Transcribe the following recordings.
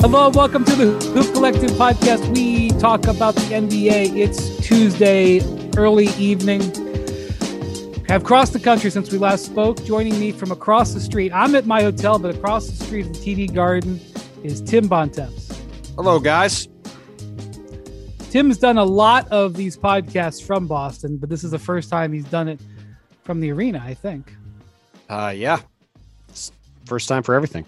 Hello, welcome to the Hoop Collective podcast. We talk about the NBA. It's Tuesday, early evening. Have crossed the country since we last spoke. Joining me from across the street, I'm at my hotel, but across the street in TD Garden is Tim Bontemps. Hello, guys. Tim's done a lot of these podcasts from Boston, but this is the first time he's done it from the arena, I think. Uh, yeah, it's first time for everything.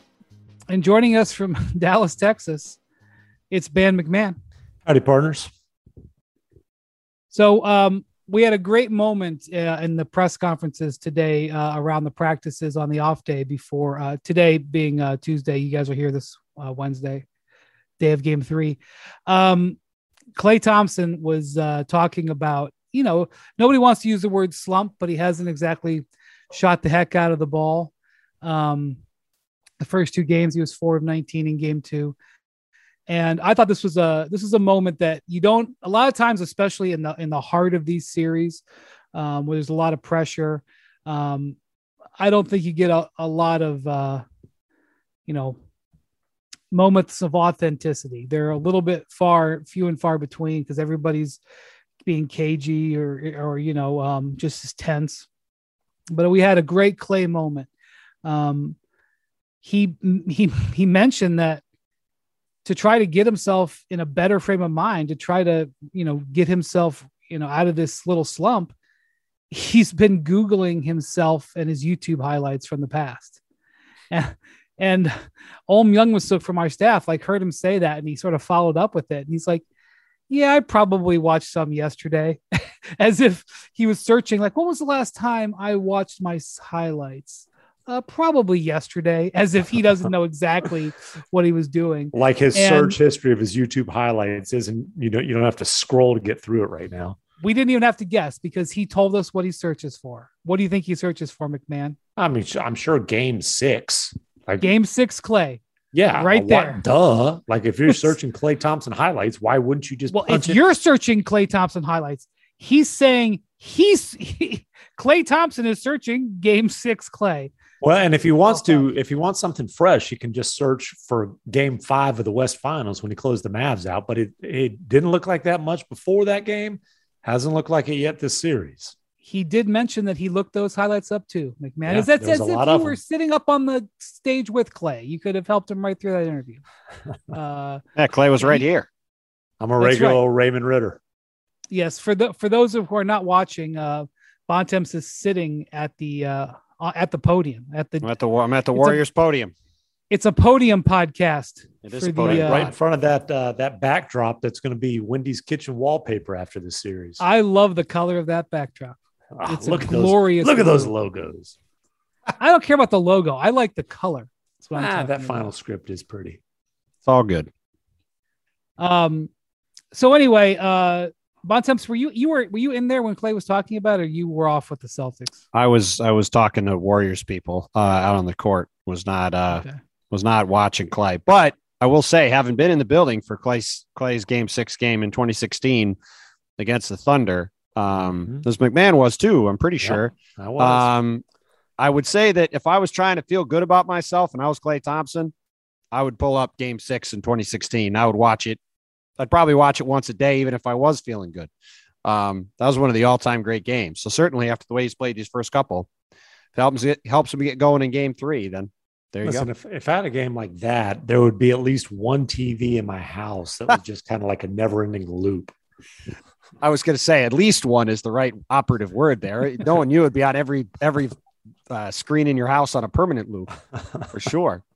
And joining us from Dallas, Texas, it's Ben MacMahon. Howdy, partners. So um, we had a great moment uh, in the press conferences today uh, around the practices on the off day before uh, today being uh, Tuesday. You guys will hear this uh, Wednesday, day of game three. Um, Klay Thompson was uh, talking about, you know, nobody wants to use the word slump, but he hasn't exactly shot the heck out of the ball. Um, the first two games, he was four of 19 in game two. And I thought this was a this is a moment that you don't a lot of times, especially in the in the heart of these series, um, where there's a lot of pressure. Um, I don't think you get a, a lot of uh, you know moments of authenticity. They're a little bit far, few and far between because everybody's being cagey or or you know um, just as tense. But we had a great Klay moment. Um, he he he mentioned that to try to get himself in a better frame of mind to try to you know get himself you know out of this little slump he's been googling himself and his youtube highlights from the past. And and Ohm Young was from our staff like heard him say that and he sort of followed up with it. And he's like yeah i probably watched some yesterday. As if he was searching like when was the last time i watched my highlights uh, probably yesterday, as if he doesn't know exactly what he was doing. Like his And- search history of his YouTube highlights isn't you don't you don't have to scroll to get through it right now. We didn't even have to guess because he told us what he searches for. What do you think he searches for, MacMahon? I mean, I'm sure game six. Like, Game six, Klay. yeah, right there. Duh. Like if you're searching Klay Thompson highlights, why wouldn't you just Well, if it? you're searching Klay Thompson highlights, he's saying he's he, Klay Thompson is searching Game Six, Klay. Well, and if he wants to, if he wants something fresh, he can just search for game five of the West Finals when he closed the Mavs out. But it, it didn't look like that much before that game. Hasn't looked like it yet this series. He did mention that he looked those highlights up too, MacMahon. Yeah, is that there was as a if you were them. sitting up on the stage with Klay? You could have helped him right through that interview. Uh, Yeah, Klay was right here. I'm a regular right. Raymond Ritter. yes, for the for those of who are not watching, uh, Bontemps is sitting at the uh, uh, at the podium at the I'm at the I'm at the It's a- Warriors podium. it's a podium podcast It is for a the, uh, right in front of that uh, that backdrop that's going to be Windy's kitchen wallpaper after this series. I love the color of that backdrop. Ah, it's a look at glorious those, look at those logos. I don't care about the logo. I like the color. That's what I'm Ah, talking that about. final script is pretty. It's all good. Um. So anyway, uh, Bontemps, were you you were were you in there when Klay was talking about, it, or you were off with the Celtics? I was I was talking to Warriors people uh, out on the court. Was not uh, Okay. was not watching Klay, but I will say, having been in the building for Klay's Klay's Game Six game in 2016 against the Thunder, um, Mhm. as MacMahon was too. I'm pretty Yeah. sure. I was. Um, I would say that if I was trying to feel good about myself and I was Klay Thompson, I would pull up game six in 2016. I would watch it. I'd probably watch it once a day, even if I was feeling good. Um, that was one of the all time great games. So certainly after the way he's played these first couple, if it helps, it helps him get going in game three, then there you Listen, go. if, if I had a game like that, there would be at least one TV in my house that was just kind of like a never ending loop. I was going to say at least one is the right operative word there. Knowing you would be on every, every uh, screen in your house on a permanent loop for sure.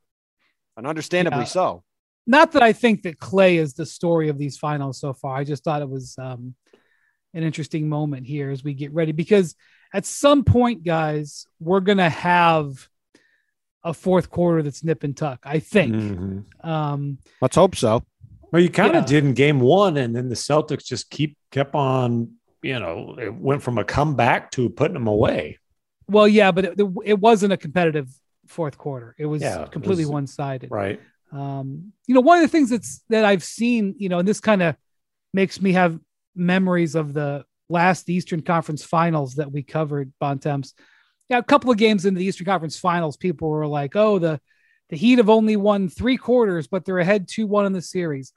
And understandably Yeah. so. Not that I think that Klay is the story of these finals so far. I just thought it was um, an interesting moment here as we get ready because at some point, guys, we're gonna have a fourth quarter that's nip and tuck. I think. Mhm. Um, Let's hope so. Well, you kind of Yeah. did in game one, and then the Celtics just keep kept on. You know, it went from a comeback to putting them away. well, yeah, but it, it wasn't a competitive fourth quarter. It was Yeah, completely one sided. Right. Um, you know, one of the things that's that I've seen, you know, and this kind of makes me have memories of the last Eastern Conference Finals that we covered, Bontemps. Yeah, a couple of games in the Eastern Conference Finals, people were like, "Oh, the The Heat have only won three quarters, but they're ahead 2 1 in the series.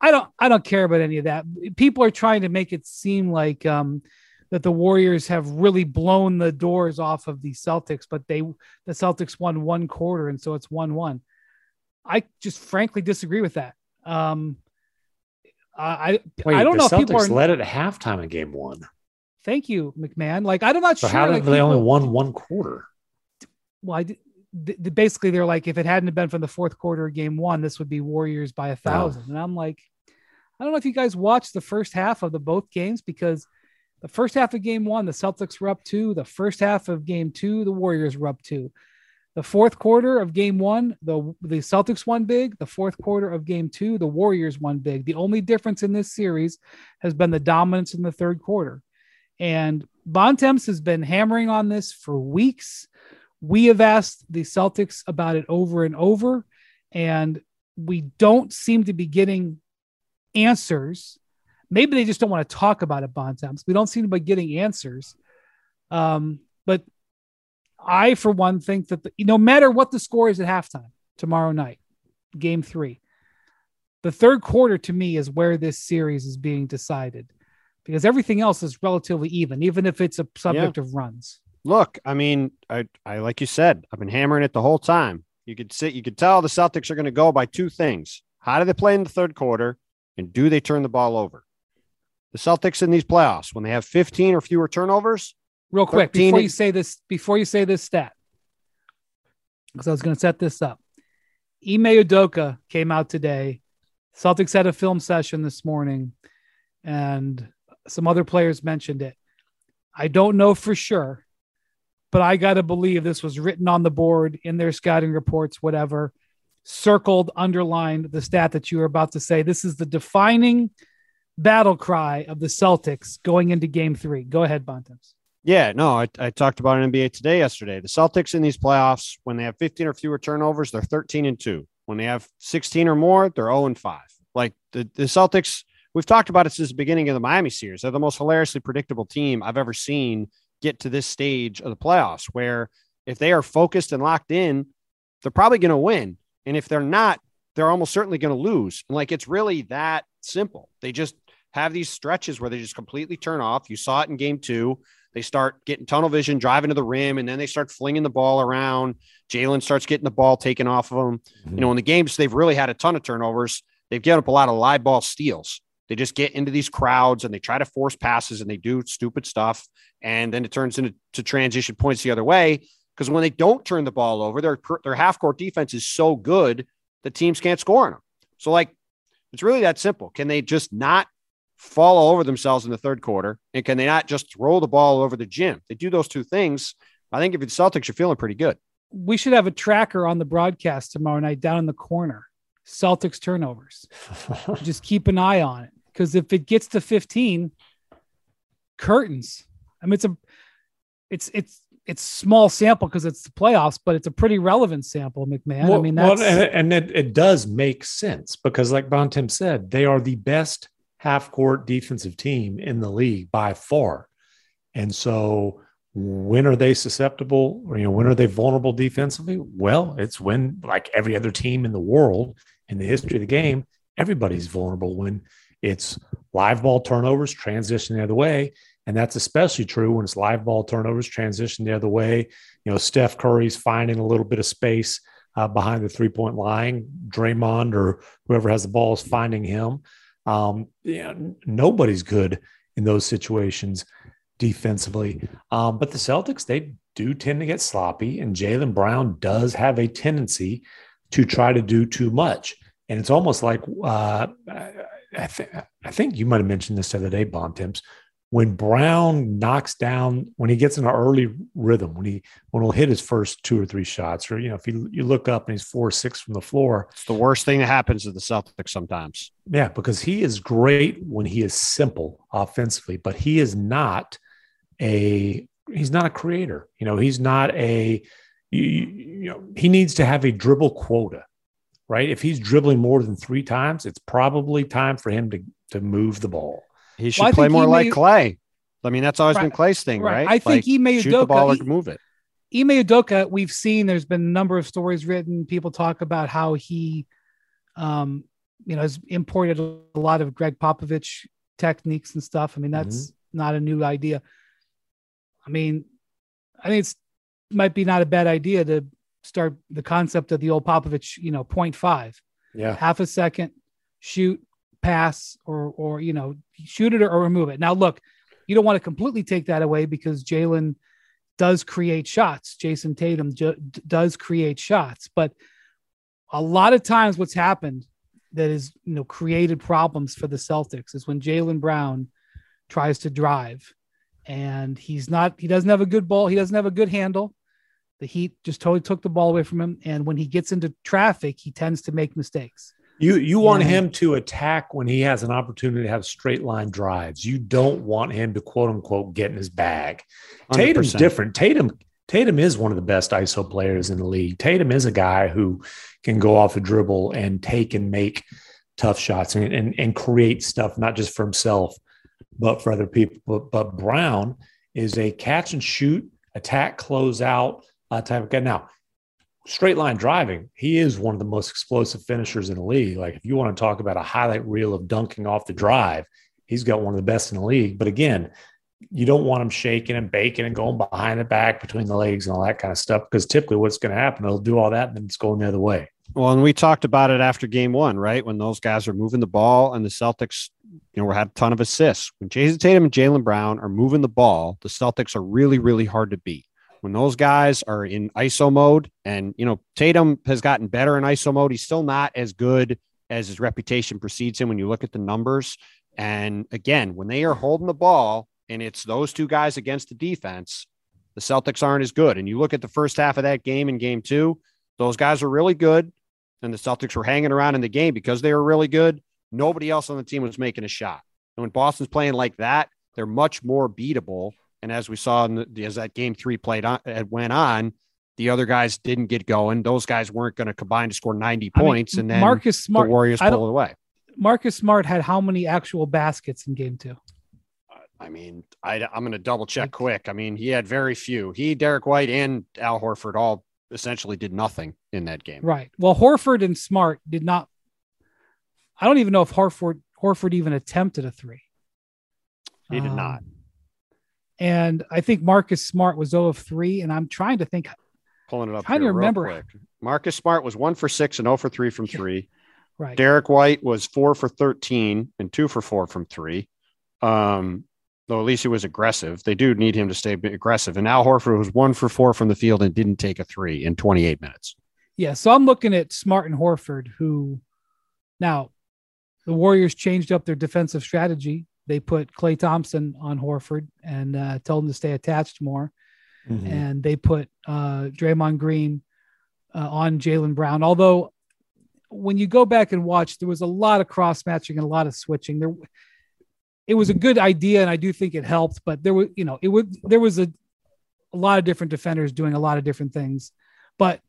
I don't I don't care about any of that. People are trying to make it seem like um, that the Warriors have really blown the doors off of the Celtics, but they the Celtics won one quarter and so it's one one. I just frankly disagree with that. Um, I Wait, I don't know the if people Celtics are. led at halftime in game one. Thank you, MacMahon. Like I'm not So sure. how did like, they only won one quarter? well, I, d- th- th- basically they're like, if it hadn't been from the fourth quarter of game one, this would be Warriors by a thousand. And I'm like, I don't know if you guys watched the first half of the both games because the first half of game one, the Celtics were up two. The first half of game two, the Warriors were up two. The fourth quarter of game one, the, the Celtics won big. The fourth quarter of game two, the Warriors won big. The only difference in this series has been the dominance in the third quarter. And Bontemps has been hammering on this for weeks. We have asked the Celtics about it over and over, and we don't seem to be getting answers. Maybe they just don't want to talk about it, Bontemps. We don't seem to be getting answers. Um, but I, for one, think that the, no matter what the score is at halftime tomorrow night, game three, the third quarter to me is where this series is being decided because everything else is relatively even, even if it's a subject of runs. Look, I mean, I, I like you said, I've been hammering it the whole time. You could sit, you could tell the Celtics are going to go by two things: how do they play in the third quarter, and do they turn the ball over? The Celtics in these playoffs, when they have 15 or fewer turnovers, Real quick, before you say this, before you say this stat, because I was going to set this up. Ime Udoka came out today. Celtics had a film session this morning, and some other players mentioned it. I don't know for sure, but I got to believe this was written on the board in their scouting reports, whatever, circled, underlined the stat that you were about to say. This is the defining battle cry of the Celtics going into game three. Go ahead, Bontemps. Yeah, no, I, I talked about an NBA today yesterday. The Celtics in these playoffs, when they have 15 or fewer turnovers, they're 13 and 2. When they have 16 or more, they're 0 and 5. Like the, the Celtics, we've talked about it since the beginning of the Miami series. They're the most hilariously predictable team I've ever seen get to this stage of the playoffs, where if they are focused and locked in, they're probably going to win. And if they're not, they're almost certainly going to lose. And like it's really that simple. They just have these stretches where they just completely turn off. You saw it in game two. They start getting tunnel vision, driving to the rim, and then they start flinging the ball around. Jaylen starts getting the ball taken off of them. You know, mhm. in the games, they've really had a ton of turnovers. They've given up a lot of live ball steals. They just get into these crowds and they try to force passes and they do stupid stuff. And then it turns into to transition points the other way. Because when they don't turn the ball over, their, their half court defense is so good that teams can't score on them. So, like, it's really that simple. Can they just not fall all over themselves in the third quarter? And can they not just throw the ball over the gym? They do those two things. I think if it's Celtics, you're feeling pretty good. we should have a tracker on the broadcast tomorrow night down in the corner. Celtics turnovers. Just keep an eye on it because if it gets to 15, curtains. I mean, it's a, it's it's it's small sample because it's the playoffs, but it's a pretty relevant sample, MacMahon. I Well- mean, well, that's and, and it, it does make sense because, like Bontemps said, they are the best half court defensive team in the league by far. And so, when are they susceptible or, you know, when are they vulnerable defensively? Well, it's when, like every other team in the world in the history of the game, everybody's vulnerable when it's live ball turnovers transition the other way. And that's especially true when it's live ball turnovers transition the other way. You know, Steph Curry's finding a little bit of space uh, behind the three point line. Draymond or whoever has the ball is finding him. Um, yeah, nobody's good in those situations defensively. Um, but the Celtics, they do tend to get sloppy, and Jaylen Brown does have a tendency to try to do too much. And it's almost like uh, I, I, th- I think you might have mentioned this the other day, Bontemps. When Brown knocks down, when he gets in an early rhythm, when he when he'll hit his first two or three shots, or you know, if you, you look up and he's four or six from the floor, It's the worst thing that happens to the Celtics sometimes. yeah, because he is great when he is simple offensively, but he is not a he's not a creator. You know, he's not a you, you know he needs to have a dribble quota, right? If he's dribbling more than three times, it's probably time for him to to move the ball. He should Well, play more like Klay. I mean, that's always been Klay's thing, right. right? I think Like, Ime shoot the ball Udoka- or move it. Ime Udoka, we've seen there's been a number of stories written. People talk about how he, um, you know, has imported a lot of Gregg Popovich techniques and stuff. I mean, that's mm-hmm. not a new idea. I mean, I think it's might be not a bad idea to start the concept of the old Popovich, you know, 0.5. Yeah. Half a second, shoot, pass, or or you know, shoot it or, or remove it. Now look, you don't want to completely take that away because Jaylen does create shots. Jayson Tatum does create shots, but a lot of times what's happened that is you know created problems for the Celtics is when Jaylen Brown tries to drive and he's not he doesn't have a good ball he doesn't have a good handle the heat just totally took the ball away from him and when he gets into traffic he tends to make mistakes you you want and, him to attack when he has an opportunity to have straight line drives you don't want him to quote unquote get in his bag 100%. tatum's different tatum tatum is one of the best iso players in the league tatum is a guy who can go off a dribble and take and make tough shots and, and, and create stuff not just for himself but for other people. But, but Brown is a catch and shoot, attack, close out uh, type of guy. Now, straight line driving, he is one of the most explosive finishers in the league. Like if you want to talk about a highlight reel of dunking off the drive, he's got one of the best in the league. But again, you don't want him shaking and baking and going behind the back between the legs and all that kind of stuff because typically what's going to happen, he'll do all that and then it's going the other way. Well, and we talked about it after game one, right? When those guys are moving the ball and the Celtics, you know, had a ton of assists. When Jayson Tatum and Jaylen Brown are moving the ball, the Celtics are really, really hard to beat. When those guys are in ISO mode, and you know, Tatum has gotten better in ISO mode. He's still not as good as his reputation precedes him when you look at the numbers. And again, when they are holding the ball and it's those two guys against the defense, the Celtics aren't as good. And you look at the first half of that game in game two, those guys are really good. And the Celtics were hanging around in the game because they were really good. Nobody else on the team was making a shot. And when Boston's playing like that, they're much more beatable. And as we saw in the, as that game three played on, it went on, the other guys didn't get going. Those guys weren't going to combine to score 90 points. I mean, and then Marcus Smart, the Warriors pulled away. Marcus Smart had how many actual baskets in game two? I mean, I, am going to double check quick. I mean, he had very few. He, Derrick White, and Al Horford all essentially did nothing in that game. Right. Well, Horford and Smart did not. I don't even know if Horford Horford even attempted a three. He did um, not. And I think Marcus Smart was 0 of 3. And I'm trying to think. Pulling it up. Trying to remember. Quick. Marcus Smart was 1 for 6 and 0 for 3 from 3. Right. Derrick White was 4 for 13 and 2 for 4 from 3. Um, though at least he was aggressive. They do need him to stay aggressive. And Al Horford was one for four from the field and didn't take a three in 28 minutes. Yeah. So I'm looking at Smart and Horford, who now the Warriors changed up their defensive strategy. They put Klay Thompson on Horford and uh, told him to stay attached more. Mm-hmm. And they put uh, Draymond Green uh, on Jaylen Brown. Although when you go back and watch, there was a lot of cross matching and a lot of switching. There, it was a good idea, and I do think it helped. But there was, you know, it would there was a, a lot of different defenders doing a lot of different things, but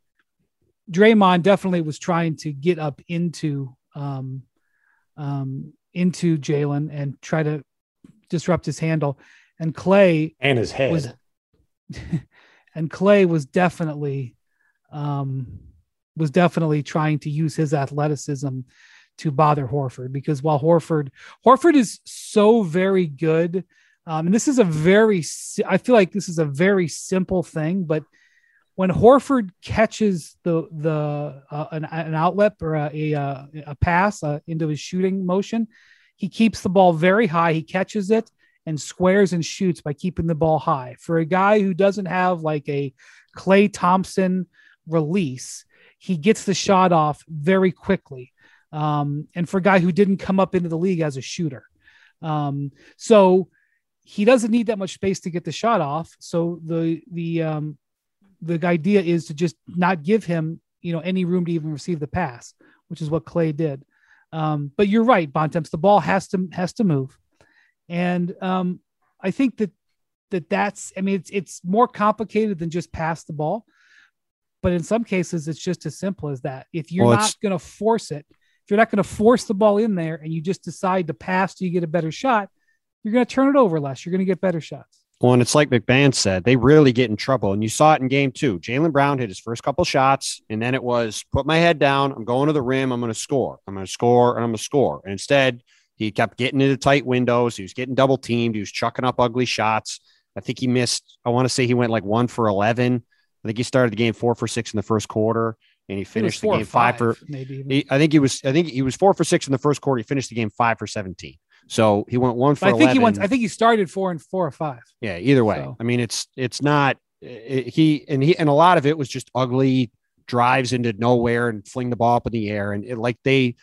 Draymond definitely was trying to get up into um, um, into Jaylen and try to disrupt his handle, and Klay and his head. was, and Klay was definitely um, was definitely trying to use his athleticism to bother Horford because while Horford Horford is so very good, um, and this is a very I feel like this is a very simple thing, but when Horford catches the the uh, an, an, outlet or a a, uh, a pass uh, into his shooting motion, he keeps the ball very high. He catches it and squares and shoots by keeping the ball high. For a guy who doesn't have like a Klay Thompson release, he gets the shot off very quickly um, and for a guy who didn't come up into the league as a shooter. Um, so he doesn't need that much space to get the shot off. So the the um, the idea is to just not give him you know any room to even receive the pass, which is what Klay did. Um, but you're right, Bontemps. The ball has to has to move, and um, I think that that that's. I mean, it's it's more complicated than just pass the ball, but in some cases, it's just as simple as that. If you're well, not going to force it, if you're not going to force the ball in there and you just decide to pass so you get a better shot, you're going to turn it over less. You're going to get better shots. Well, and it's like MacMahon said, they really get in trouble. And you saw it in game two. Jaylen Brown hit his first couple shots, and then it was put my head down. I'm going to the rim. I'm going to score. I'm going to score, and I'm going to score. And instead, he kept getting into tight windows. He was getting double teamed. He was chucking up ugly shots. I think he missed, I want to say he went like one for 11. I think he started the game four for six in the first quarter, and he finished the game five, five, for maybe. He, I think he was, I think he was four for six in the first quarter. He finished the game five for 17. So he went one for. I think 11. he went. I think he started four and four or five. Yeah. Either way, so. I mean, it's it's not it, he and he and a lot of it was just ugly drives into nowhere and fling the ball up in the air and it, like they,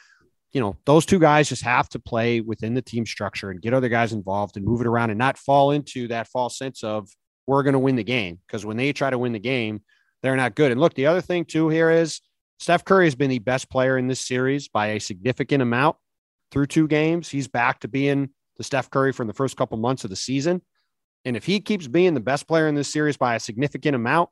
you know, those two guys just have to play within the team structure and get other guys involved and move it around and not fall into that false sense of we're going to win the game because when they try to win the game, they're not good. And look, the other thing too here is Steph Curry has been the best player in this series by a significant amount through two games. He's back to being the Steph Curry from the first couple months of the season. And if he keeps being the best player in this series by a significant amount,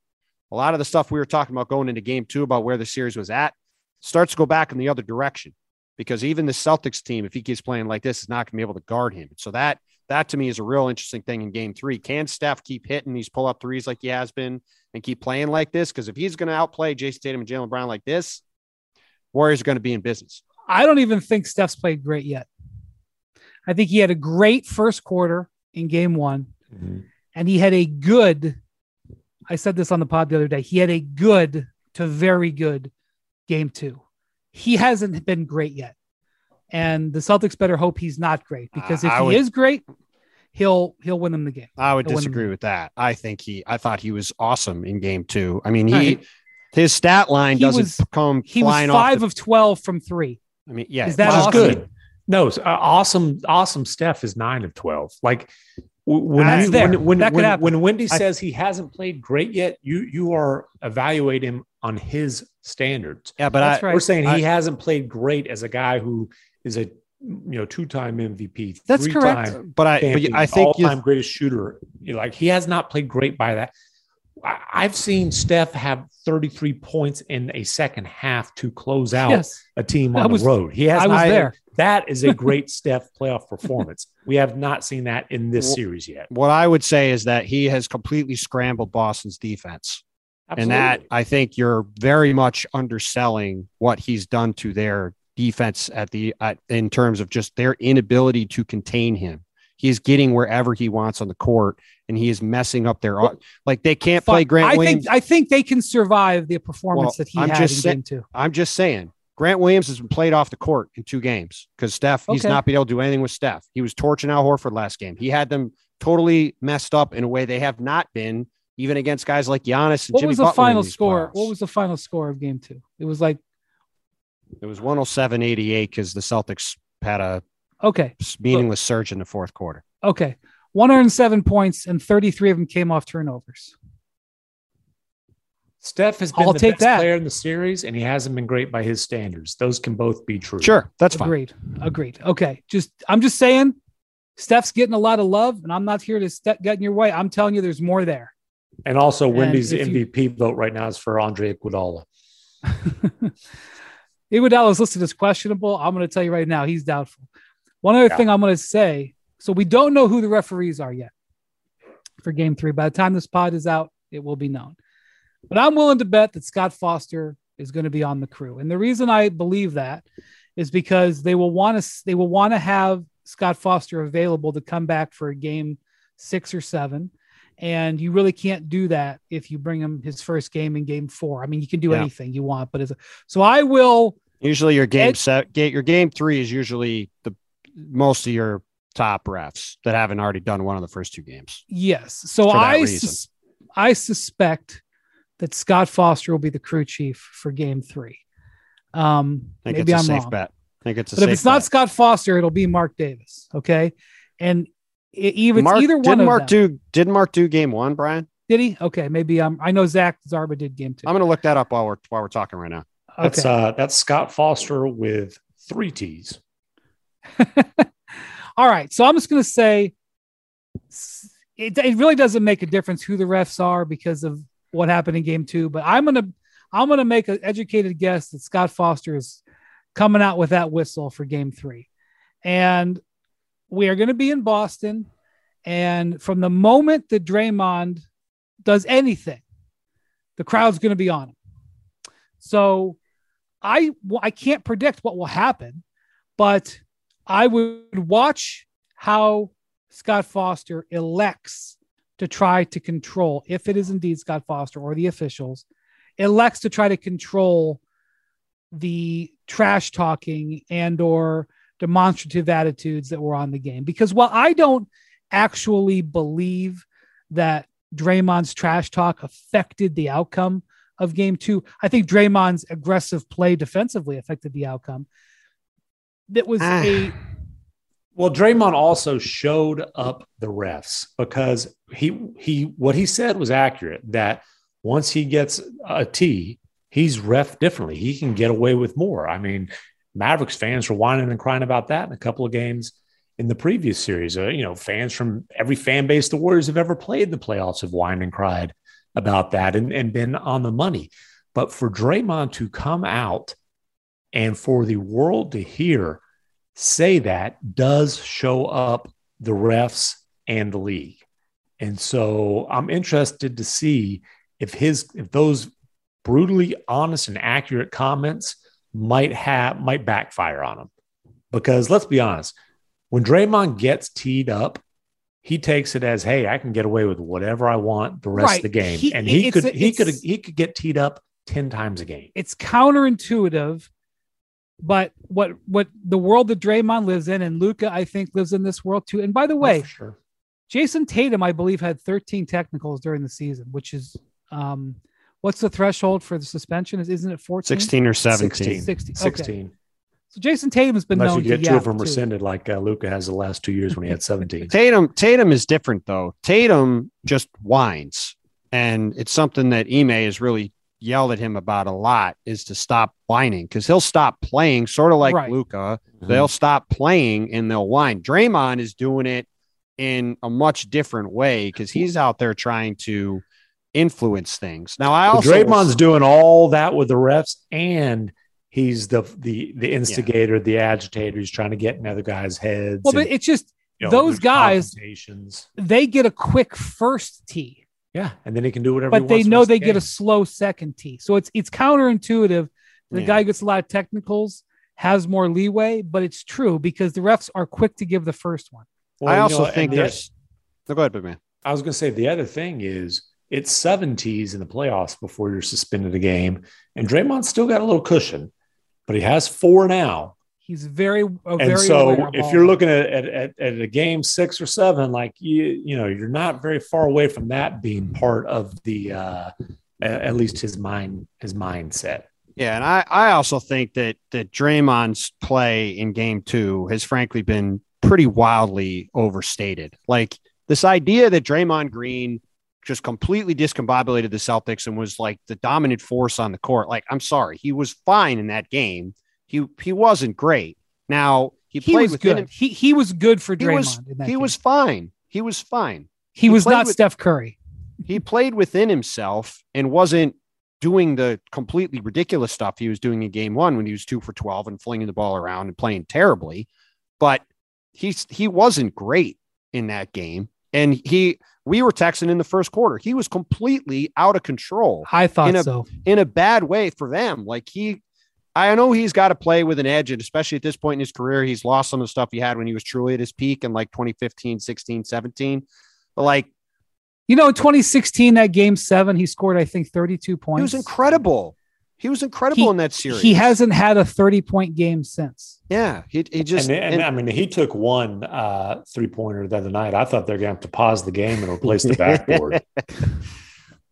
a lot of the stuff we were talking about going into game two about where the series was at starts to go back in the other direction because even the Celtics team, if he keeps playing like this, is not going to be able to guard him. So that that to me is a real interesting thing in game three. Can Steph keep hitting these pull up threes like he has been and keep playing like this? Because if he's going to outplay Jayson Tatum and Jaylen Brown like this, Warriors are going to be in business. I don't even think Steph's played great yet. I think he had a great first quarter in game one, mm-hmm. and he had a good, I said this on the pod the other day, he had a good to very good game two. He hasn't been great yet. And the Celtics better hope he's not great because if he would, is great, he'll he'll win them the game. I would he'll disagree with that. I think he I thought he was awesome in game two. I mean, he right. his stat line he doesn't was, come he was five the, of twelve from three. I mean, yeah, is that awesome? good? No, uh, awesome. Awesome. Steph is nine of twelve. Like when you, when when when, when, Windy says I, he hasn't played great yet, you you are evaluating him on his standards. Yeah, but I, right. we're saying I, he hasn't played great as a guy who is a you know two-time MVP. That's correct. But I but I think all-time greatest shooter. Like he has not played great by that. I've seen Steph have 33 points in a second half to close out yes. a team on was, the road. He has. I was there. That is a great Steph playoff performance. We have not seen that in this series yet. What I would say is that he has completely scrambled Boston's defense. Absolutely. And that I think you're very much underselling what he's done to their defense at the at, in terms of just their inability to contain him. He's getting wherever he wants on the court, and he is messing up their like they can't play Grant. I Williams. think I think they can survive the performance well, that he I'm had just in say, game two. I'm just saying. Grant Williams has been played off the court in two games because Steph, okay. he's not been able to do anything with Steph. He was torching Al Horford last game. He had them totally messed up in a way they have not been, even against guys like Giannis and what Jimmy was the Butler final score? What was the final score of game two? It was like it was 107 88 because the Celtics had a okay meaningless surge in the fourth quarter. Okay. 107 points and 33 of them came off turnovers. Steph has been I'll the take best that. player in the series, and he hasn't been great by his standards. Those can both be true. Sure, that's agreed. fine. Agreed. Agreed. Okay, just I'm just saying, Steph's getting a lot of love, and I'm not here to step get in your way. I'm telling you, there's more there. And also, Windy's MVP you, vote right now is for Andre Iguodala. Iguodala is listed as questionable. I'm going to tell you right now, he's doubtful. One other yeah. thing I'm going to say so we don't know who the referees are yet for game three. By the time this pod is out, it will be known. But I'm willing to bet that Scott Foster is going to be on the crew. And the reason I believe that is because they will want to they will want to have Scott Foster available to come back for a game six or seven. And you really can't do that if you bring him his first game in game four. I mean, you can do yeah. anything you want, but as a, so I will. Usually, your game set, your game three is usually the most of your top refs that haven't already done one of the first two games. Yes. So I sus- I suspect that Scott Foster will be the crew chief for game three. Um, I think maybe it's a I'm safe wrong. bet. I think it's a but safe if it's bet. not Scott Foster, it'll be Mark Davis. Okay. And it, even Mark, either one didn't Mark them. do didn't Mark do game one, Brian? Did he? Okay, maybe um I know Zach Zarba did game two. I'm gonna look that up while we're while we're talking right now. Okay. That's uh that's Scott Foster with three T's. All right. So I'm just going to say it, it really doesn't make a difference who the refs are because of what happened in game two. But I'm going to, I'm going to make an educated guess that Scott Foster is coming out with that whistle for game three. And we are going to be in Boston. And from the moment that Draymond does anything, the crowd's going to be on him. So I I can't predict what will happen, but I would watch how Scott Foster elects to try to control, if it is indeed Scott Foster or the officials, elects to try to control the trash talking and or demonstrative attitudes that were on the game. Because while I don't actually believe that Draymond's trash talk affected the outcome of game two, I think Draymond's aggressive play defensively affected the outcome. That was ah. a well, Draymond also showed up the refs because he he what he said was accurate that once he gets a T, he's ref differently. He can get away with more. I mean, Mavericks fans were whining and crying about that in a couple of games in the previous series. Uh, you know, fans from every fan base the Warriors have ever played in the playoffs have whined and cried about that and, and been on the money. But for Draymond to come out and for the world to hear say that does show up the refs and the league. And so I'm interested to see if his if those brutally honest and accurate comments might have might backfire on him. Because let's be honest, when Draymond gets teed up, he takes it as, "Hey, I can get away with whatever I want the rest right. of the game," he, and he could he could he could get teed up ten times a game. It's counterintuitive but what what the world that Draymond lives in and Luka, I think, lives in this world too. And by the way, oh, sure. Jayson Tatum, I believe, had 13 technicals during the season, which is um, what's the threshold for the suspension? Is isn't it 14? 16 or 17? 16. 16. 16. Okay. So Jayson Tatum has been Unless known you get two of them too. rescinded, like uh, Luka has the last two years when he had 17. Tatum Tatum is different though. Tatum just whines, and it's something that Ime is really yelled at him about a lot is to stop whining because he'll stop playing, sort of like right. Luka. Mm-hmm. They'll stop playing and they'll whine. Draymond is doing it in a much different way because he's out there trying to influence things. Now, I also Draymond's was, doing all that with the refs, and he's the the the instigator, yeah. the agitator. He's trying to get in other guys' heads. Well, and, but it's just you know, those guys. They get a quick first tee yeah, and then he can do whatever. But they know they get a slow second tee, so it's it's counterintuitive. The yeah. guy gets a lot of technicals, has more leeway, but it's true because the refs are quick to give the first one. Well, I also know, think there's. No, go ahead, big man. I was going to say the other thing is it's seven tees in the playoffs before you're suspended a game, and Draymond's still got a little cushion, but he has four now. He's very, and very so if you're looking at, at, at, a game six or seven, like you, you know, you're not very far away from that being part of the, uh, at least his mind, his mindset. Yeah, and I, I also think that that Draymond's play in game two has frankly been pretty wildly overstated. Like this idea that Draymond Green just completely discombobulated the Celtics and was like the dominant force on the court. Like, I'm sorry, he was fine in that game. He he wasn't great. Now he, he played was good. Him. He he was good for Draymond. He was, he was fine. He was fine. He, he was not with, Steph Curry. He played within himself and wasn't doing the completely ridiculous stuff he was doing in game one when he was two for 12 and flinging the ball around and playing terribly. But he's he wasn't great in that game. And he we were texting in the first quarter. He was completely out of control. I thought in a, so. In a bad way for them. Like he I know he's got to play with an edge, and especially at this point in his career, he's lost some of the stuff he had when he was truly at his peak in like 2015, 16, 17. But like, you know, in 2016, that game seven, he scored, I think, 32 points. He was incredible. He was incredible he, in that series. He hasn't had a 30 point game since. Yeah. He, he just, and, and, and, I mean, he took one uh, three pointer the other night. I thought they're going to have to pause the game and replace the backboard.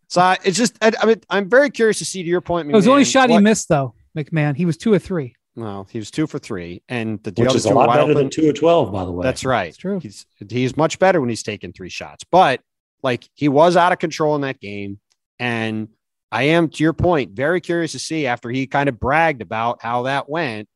so I, it's just, I, I, mean, I'm very curious to see to your point. it was the only shot what, he missed, though. MacMahon. He was two or three. Well, he was two for three, and the which is a lot better open. than two or twelve, by the way. That's right. It's true. He's he's much better when he's taking three shots, but like he was out of control in that game, and I am to your point very curious to see after he kind of bragged about how that went,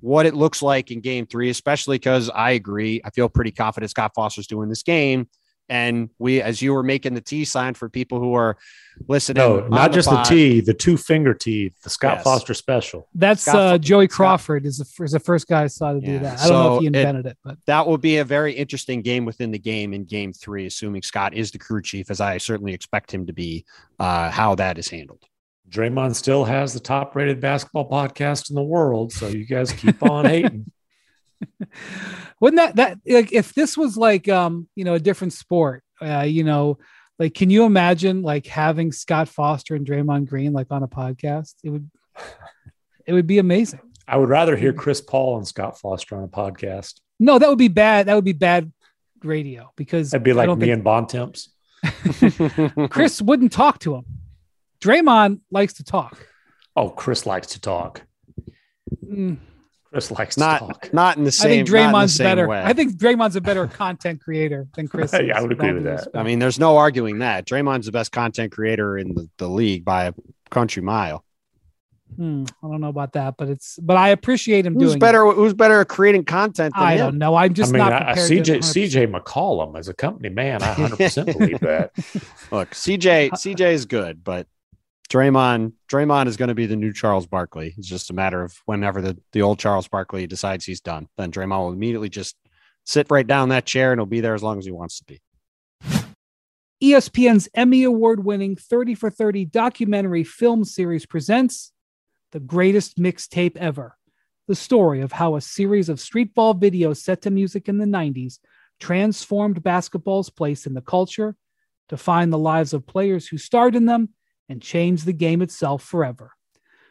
what it looks like in Game Three, especially because I agree. I feel pretty confident Scott Foster's doing this game, And we, as you were making the T sign for people who are listening, No, on not just the T, the two finger T, the Scott Yes. Foster special. That's Scott uh, Fo- Joey Scott- Crawford is the, is the first guy I saw to do that. I don't know if So he it- invented it, but That will be a very interesting game within the game in game three, assuming Scott is the crew chief, as I certainly expect him to be, uh, how that is handled. Draymond still has the top rated basketball podcast in the world. So you guys keep on hating. wouldn't that that like if this was like um you know a different sport, uh, you know, like can you imagine like having Scott Foster and Draymond Green like on a podcast? It would it would be amazing. I would rather hear Chris Paul and Scott Foster on a podcast. No, that would be bad. That would be bad radio because That'd be like me think- and Bontemps. Chris wouldn't talk to him. Draymond likes to talk. Oh, Chris likes to talk. Mm, Chris likes to not, talk. not in the same. I think not Draymond's same better. way. I think Draymond's a better content creator than Chris. Yeah, is, I would agree with that. I mean, there's no arguing that Draymond's the best content creator in the, the league by a country mile. Hmm, I don't know about that, but it's but I appreciate him Who's doing. it. better? Who's better at creating content than I him? don't know. I'm I just mean, not I, prepared. to CJ CJ McCollum as a company man, I 100% believe that. Look, CJ CJ is good, but Draymond Draymond is going to be the new Charles Barkley. It's just a matter of whenever the, the old Charles Barkley decides he's done, then Draymond will immediately just sit right down that chair and he'll be there as long as he wants to be. ESPN's Emmy Award winning 30 for 30 documentary film series presents The Greatest Mixtape Ever. The story of how a series of streetball videos set to music in the 90s transformed basketball's place in the culture, defined the lives of players who starred in them, and change the game itself forever.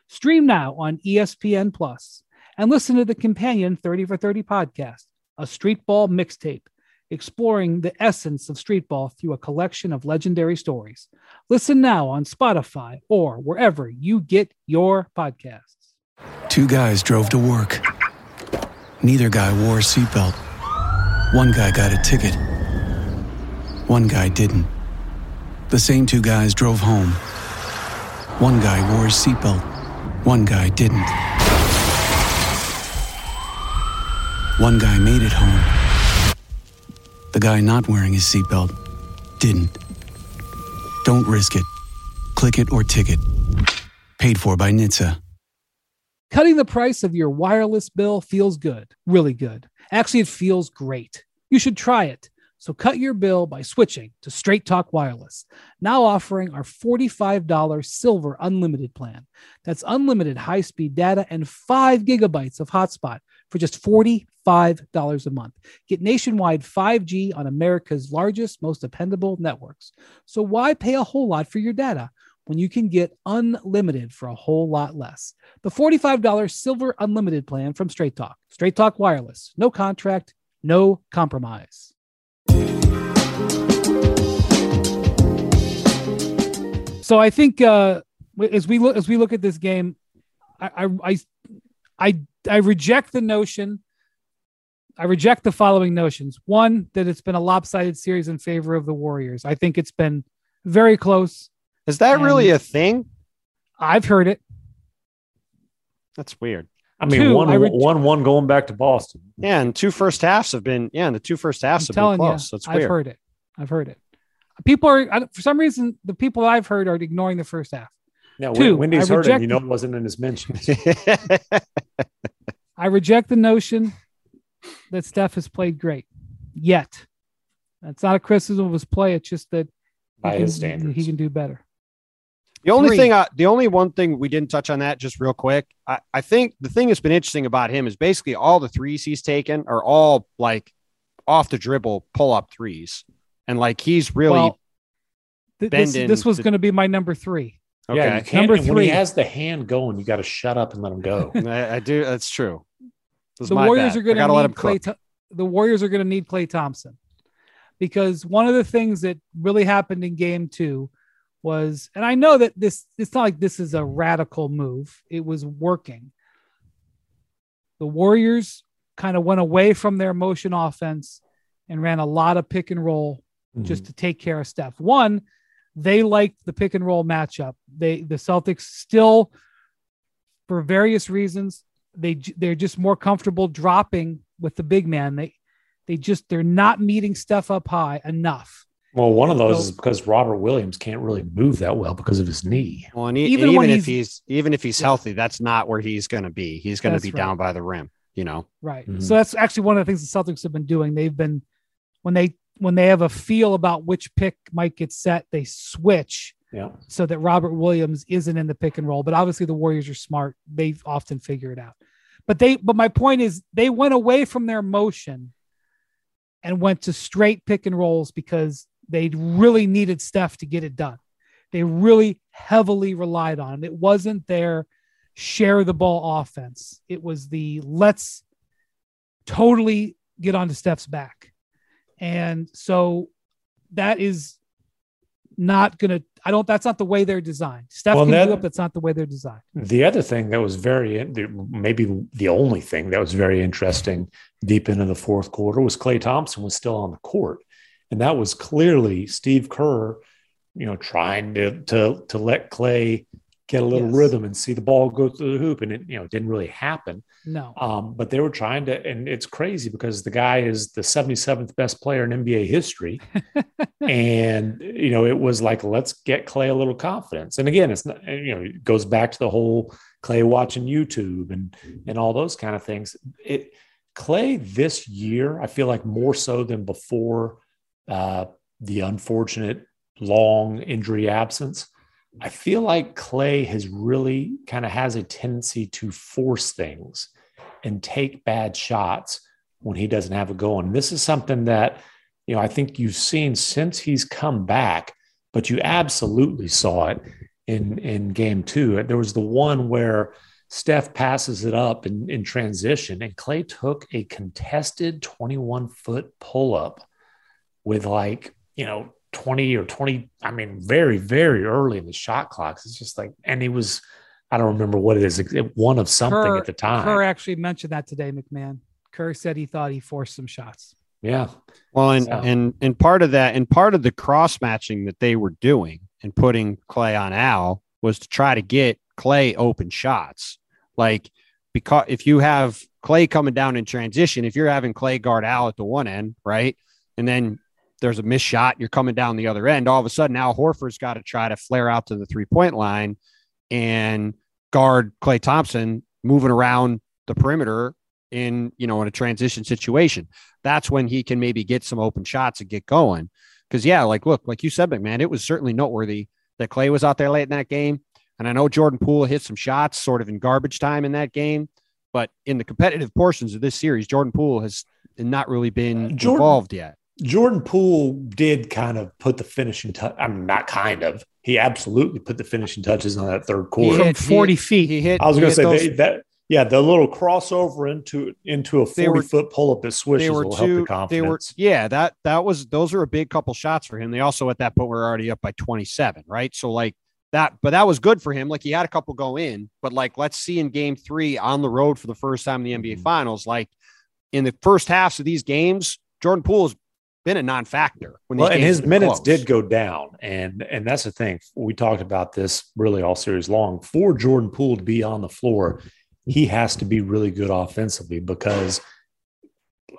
Stream now on ESPN Plus and listen to the companion 30 for 30 podcast, a streetball mixtape exploring the essence of streetball through a collection of legendary stories. Listen now on Spotify or wherever you get your podcasts. Two guys drove to work. Neither guy wore a seatbelt. One guy got a ticket. One guy didn't. The same two guys drove home. One guy wore his seatbelt. One guy didn't. One guy made it home. The guy not wearing his seatbelt didn't. Don't risk it. Click it or ticket. Paid for by NHTSA. Cutting the price of your wireless bill feels good, really good. Actually, it feels great. You should try it. So cut your bill by switching to Straight Talk Wireless, now offering our $45 Silver Unlimited plan. That's unlimited high speed data and 5 gigabytes of hotspot for just $45 a month. Get nationwide 5G on America's largest, most dependable networks. So why pay a whole lot for your data when you can get unlimited for a whole lot less? The $45 Silver Unlimited plan from Straight Talk. Straight Talk Wireless. No contract, no compromise. So I think uh, as we look as we look at this game, I I I I, I reject the notion. I reject the following notions. One, that it's been a lopsided series in favor of the Warriors. I think it's been very close. Is that really a thing? I've heard it. That's weird. I mean, Two, one, I re- one, one going back to Boston. Yeah, and two first halves have been yeah, and the two first halves I'm have been telling you, close. That's weird. I've heard it. I've heard it. People are for some reason the people I've heard are ignoring the first half. Now, Two, Windy's I heard it. reject- You know, it wasn't in his mentions. I reject the notion that Steph has played great yet. That's not a criticism of his play. It's just that By he, his can, standards. he can do better. The only Three. thing, I, the only one thing we didn't touch on that just real quick. I, I think the thing that's been interesting about him is basically all the threes he's taken are all like off the dribble pull up threes, and like he's really well, th- this, this was going to be my number three. okay. Yeah, Number and when three. he has the hand going, you got to shut up and let him go. I, I do. That's true. This is the Warriors bad. are going to let him need Klay. cook. the Warriors are going to need Klay Thompson because one of the things that really happened in Game Two was, and I know that this it's not like this is a radical move. It was working. The Warriors kind of went away from their motion offense and ran a lot of pick and roll just to take care of Steph. One, they liked the pick and roll matchup. They the Celtics still, for various reasons, they they're just more comfortable dropping with the big man. They they just they're not meeting Steph up high enough. Well, one of those So- is because Robert Williams can't really move that well because of his knee. Well, and e- Even even, when if he's- he's even if he's Yeah. healthy, that's not where he's going to be. He's going to be right. down by the rim. You know, Right. Mhm. So that's actually one of the things the Celtics have been doing. They've been when they when they have a feel about which pick might get set, they switch Yeah. so that Robert Williams isn't in the pick and roll. But obviously the Warriors are smart. They often figure it out. But they but my point is they went away from their motion and went to straight pick and rolls because they really needed Steph to get it done. They really heavily relied on it. It wasn't their share the ball offense. It was the let's totally get onto Steph's back. And so that is not going to, I don't, that's not the way they're designed. Steph Well, can that- do it, but not the way they're designed. The other thing that was very, maybe the only thing that was very interesting deep into the fourth quarter was Klay Thompson was still on the court. And that was clearly Steve Kerr, you know, trying to, to, to let Klay get a little Yes. rhythm and see the ball go through the hoop. And it, you know, didn't really happen. No. Um, but they were trying to, and it's crazy because the guy is the 77th best player in NBA history. and, you know, it was like, let's get Klay a little confidence. And again, it's not, you know, it goes back to the whole Klay watching YouTube and, and all those kind of things. It, Klay this year, I feel like more so than before uh, the unfortunate long injury absence. I feel like Klay has really kind of has a tendency to force things and take bad shots when he doesn't have it going. This is something that, you know, I think you've seen since he's come back, but you absolutely saw it in in game two. There was the one where Steph passes it up in, in transition, and Klay took a contested 21 foot pull up with like, you know, 20 or 20, I mean, very, very early in the shot clocks. It's just like, and he was, I don't remember what it is, it- one of something Kerr- at the time. Kerr actually mentioned that today, MacMahon. Kerr said he thought he forced some shots. Yeah. well, and So- and and part of that, and part of the cross matching that they were doing and putting Klay on Al was to try to get Klay open shots. Like because if you have Klay coming down in transition, if you're having Klay guard Al at the one end, right, and then there's a missed shot, you're coming down the other end. All of a sudden, Al Horford's got to try to flare out to the three point line and guard Klay Thompson moving around the perimeter in you know in a transition situation. That's when he can maybe get some open shots and get going. Because yeah, like look, like you said, MacMahon, it was certainly noteworthy that Klay was out there late in that game, and I know Jordan Poole hit some shots sort of in garbage time in that game. But in the competitive portions of this series, Jordan Poole has not really been Jordan- involved yet. Jordan Poole did kind of put the finishing touch. I mean, not kind of. He absolutely put the finishing touches on that third He quarter. From hit- 40 feet. He hit. I was going to say those- they, that. Yeah, the little crossover into into a They were- forty foot pull up that swishes they were will help two. the They were yeah. That that was those are a big couple shots for him. They also at that point were already up by twenty seven, right? So like that, but that was good for him. Like he had a couple go in, but like let's see in Game Three on the road for the first time in the NBA Mhm. Finals, like in the first halves of these games, Jordan Poole's been a non-factor when well, and his minutes close. did go down, and and that's the thing. We talked about this really all series long. For Jordan Poole to be on the floor, he has to be really good offensively because,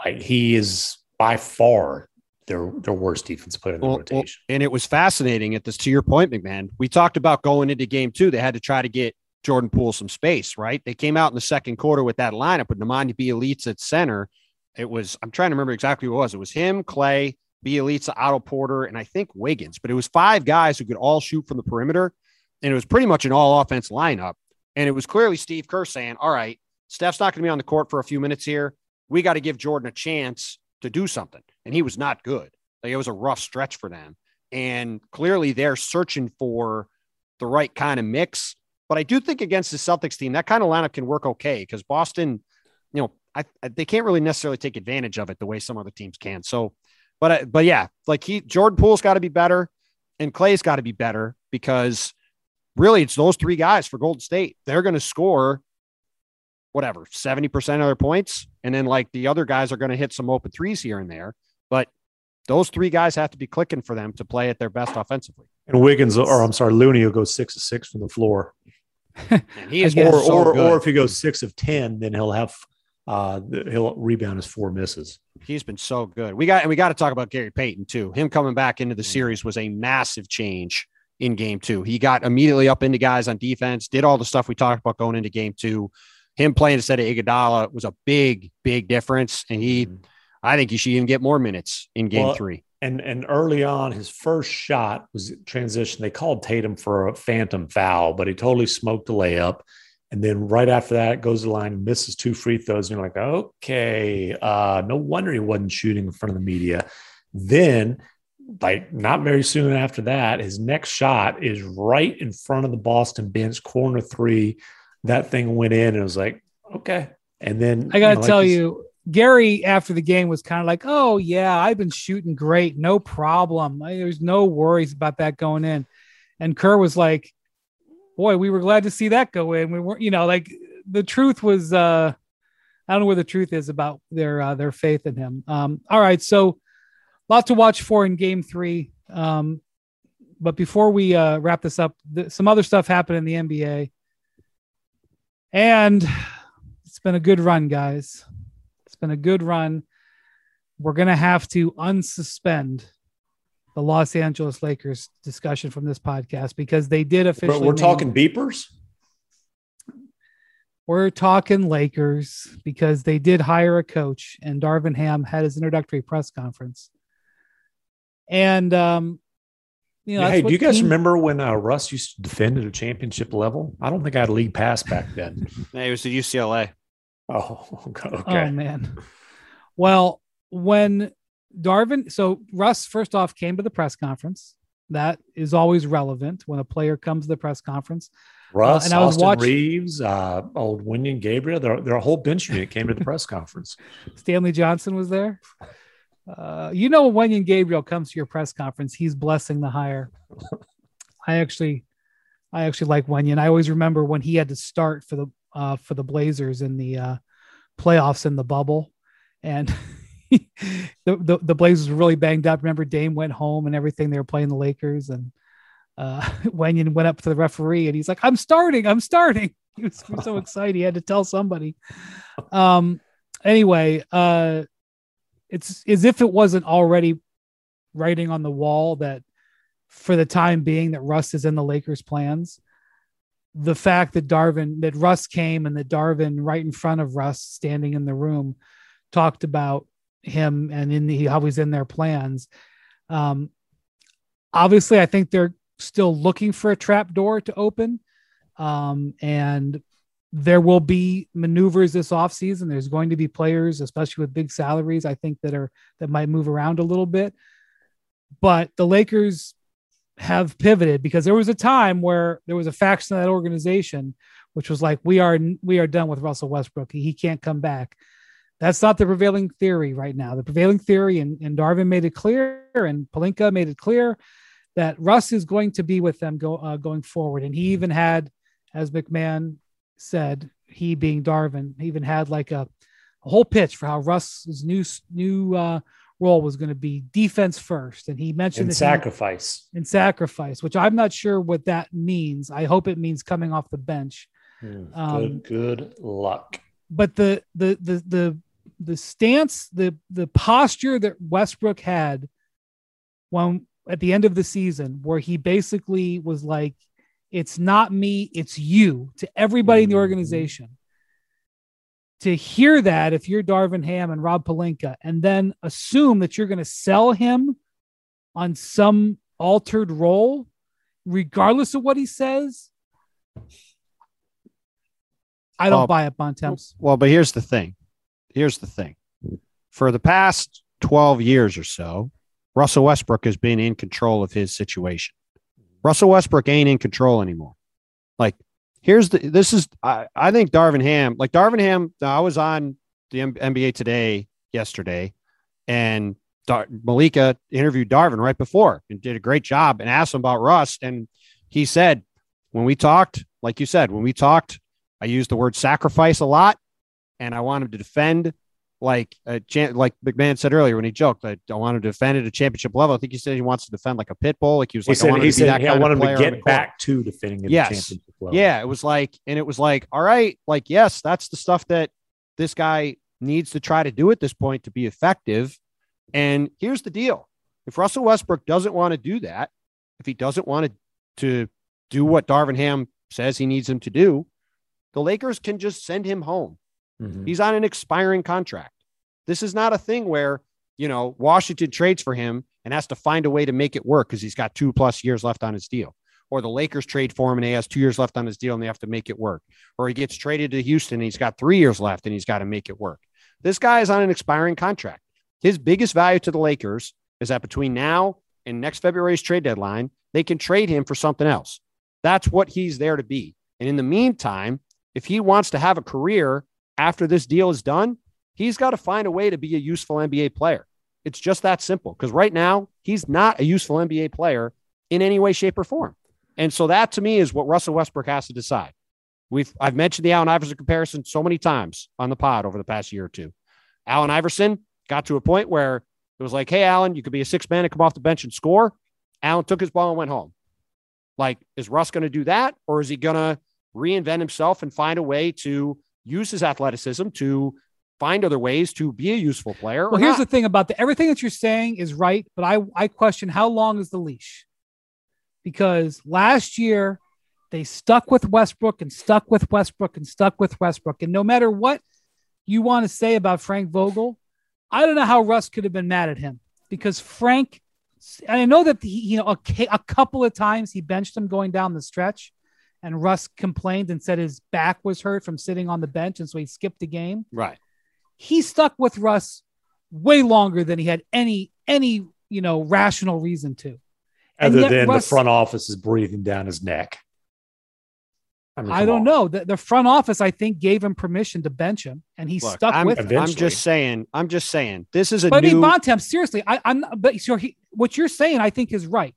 like, he is by far their their worst defense player in the Well, well, rotation. and it was fascinating at this to your point, MacMahon. We talked about going into game two. They had to try to get Jordan Poole some space, right? They came out in the second quarter with that lineup with Nemanja Bjelica at center. It was, I'm trying to remember exactly what it was. It was him, Klay, Bjelica, Otto Porter, and I think Wiggins, but it was five guys who could all shoot from the perimeter. And it was pretty much an all offense lineup. And it was clearly Steve Kerr saying, all right, Steph's not going to be on the court for a few minutes here. We got to give Jordan a chance to do something. And he was not good. Like it was a rough stretch for them. And clearly they're searching for the right kind of mix. But I do think against the Celtics team, that kind of lineup can work okay because Boston, you know, I, I, they can't really necessarily take advantage of it the way some other teams can. So, but I, but yeah, like he Jordan Poole's got to be better, and Klay's got to be better because really it's those three guys for Golden State. They're going to score whatever 70% of their points and then like the other guys are going to hit some open threes here and there but those three guys have to be clicking for them to play at their best offensively And Wiggins, or I'm sorry, Looney will go six of six from the floor. and he is Or, so or, good. or if he goes six of 10, then he'll have uh, he'll rebound his four misses. He's been so good. We got and we got to talk about Gary Payton too. Him coming back into the series was a massive change in game two. He got immediately up into guys on defense, did all the stuff we talked about going into game two. Him playing instead of Iguodala was a big, big difference. And he, mm-hmm. I think he should even get more minutes in game well, three. And and early on, his first shot was transition. They called Tatum for a phantom foul, but he totally smoked the layup. And then right after that, goes to the line, misses two free throws. And you're like, okay, uh, no wonder he wasn't shooting in front of the media. Then, like not very soon after that, his next shot is right in front of the Boston bench, corner three. That thing went in, and it was like, okay. And then I got to you know, tell like you, Gary after the game was kind of like, "Oh yeah, I've been shooting great, no problem. There's no worries about that going in." And Kerr was like, "Boy, we were glad to see that go in. We weren't, you know, like the truth was. uh I don't know where the truth is about their uh, their faith in him. Um, all right, so lot to watch for in Game Three. Um, but before we uh, wrap this up, th- some other stuff happened in the NBA, and it's been a good run, guys It's been a good run. We're going to have to unsuspend the Los Angeles Lakers discussion from this podcast because they did officially. But we're talking beepers. We're talking Lakers because they did hire a coach, and Darvin Ham had his introductory press conference. And um, you know, yeah, hey, do you guys team... remember when uh, Russ used to defend at a championship level? I don't think I had a league pass back then. yeah, he was at UCLA. Oh, okay. Oh man. Well, when Darvin, so Russ first off came to the press conference. That is always relevant when a player comes to the press conference. Russ, uh, and I was Austin watching, Reaves, uh, old Wenyen Gabriel, their, their whole bench unit came to the press conference. Stanley Johnson was there. Uh, you know, when Wenyen Gabriel comes to your press conference, he's blessing the hire. I actually, I actually like Wenyen. I always remember when he had to start for the uh, for the Blazers in the uh, playoffs in the bubble, and the, the, the Blazers were really banged up. Remember, Dame went home and everything. They were playing the Lakers, and uh, went up to the referee and he's like, "I'm starting, I'm starting." He was, he was so excited he had to tell somebody. Um. Anyway, uh, it's as if it wasn't already writing on the wall that for the time being that Russ is in the Lakers' plans the fact that Darvin, that Russ came and that Darvin, right in front of Russ, standing in the room, talked about him and in the, how he's in their plans. Um, obviously, I think they're still looking for a trap door to open. Um, and there will be maneuvers this offseason. There's going to be players, especially with big salaries, I think that are that might move around a little bit. But the Lakers have pivoted because there was a time where there was a faction of that organization which was like we are we are done with Russell Westbrook. He can't come back. That's not the prevailing theory right now. The prevailing theory, and, and Darvin made it clear, and Pelinka made it clear that Russ is going to be with them go, uh, going forward. And he even had, as MacMahon said, he being Darvin, he even had like a, a whole pitch for how Russ's new new uh, role was going to be defense first. And he mentioned in sacrifice. And sacrifice, which I'm not sure what that means. I hope it means coming off the bench. Mm, um, good, good luck. But the the the the the stance, the the posture that Westbrook had when at the end of the season, where he basically was like, "It's not me, it's you," to everybody in the mm-hmm. organization to hear that if you're Darvin Ham and Rob Pelinka, and then assume that you're going to sell him on some altered role, regardless of what he says, I don't well, buy it, Bontemps. Well, but here's the thing. Here's the thing. For the past 12 years or so, Russell Westbrook has been in control of his situation. Russell Westbrook ain't in control anymore. Like here's the this is I, I think Darvin Ham like Darvin Ham I was on the M- NBA today yesterday and Dar- Malika interviewed Darvin right before and did a great job and asked him about Russ and he said when we talked like you said when we talked I used the word sacrifice a lot and I want him to defend like a champ, like MacMahon said earlier when he joked, I, I want to defend at a championship level. I think he said he wants to defend like a pit bull. Like he was he like, said, I want he to said, that I want him to get back to defending at yes. championship level. Yeah, it was like, and it was like, all right, like yes, that's the stuff that this guy needs to try to do at this point to be effective. And here's the deal if Russell Westbrook doesn't want to do that, if he doesn't want to, to do what Darvin Ham says he needs him to do, the Lakers can just send him home. Mhm. He's on an expiring contract. This is not a thing where, you know, Washington trades for him and has to find a way to make it work because he's got two plus years left on his deal. Or the Lakers trade for him and he has two years left on his deal and they have to make it work. Or he gets traded to Houston and he's got three years left and he's got to make it work. This guy is on an expiring contract. His biggest value to the Lakers is that between now and next February's trade deadline, they can trade him for something else. That's what he's there to be. And in the meantime, if he wants to have a career after this deal is done, he's got to find a way to be a useful NBA player. It's just that simple. Because right now, he's not a useful NBA player in any way, shape, or form. And so that to me is what Russell Westbrook has to decide. We've I've mentioned the Allen Iverson comparison so many times on the pod over the past year or two. Allen Iverson got to a point where it was like, hey, Allen, you could be a six man and come off the bench and score. Allen took his ball and went home. Like, is Russ going to do that? Or is he going to reinvent himself and find a way to use his athleticism to find other ways to be a useful player? Well, here's not? the thing about the everything that you're saying is right, but I I question how long is the leash? Because last year they stuck with Westbrook and stuck with Westbrook and stuck with Westbrook, and no matter what you want to say about Frank Vogel, I don't know how Russ could have been mad at him because Frank. I know that he, you know a, a couple of times he benched him going down the stretch, and Russ complained and said his back was hurt from sitting on the bench, and so he skipped a game right. he stuck with Russ way longer than he had any any you know rational reason to. And Other than Russ- the front office is breathing down his neck. I, mean, I don't on. know. The, the front office, I think, gave him permission to bench him, and he Look, stuck I'm, with I'm just saying. I'm just saying. This is a But I mean, new. Bontemps, seriously, I, I'm. But so he, what you're saying, I think, is right.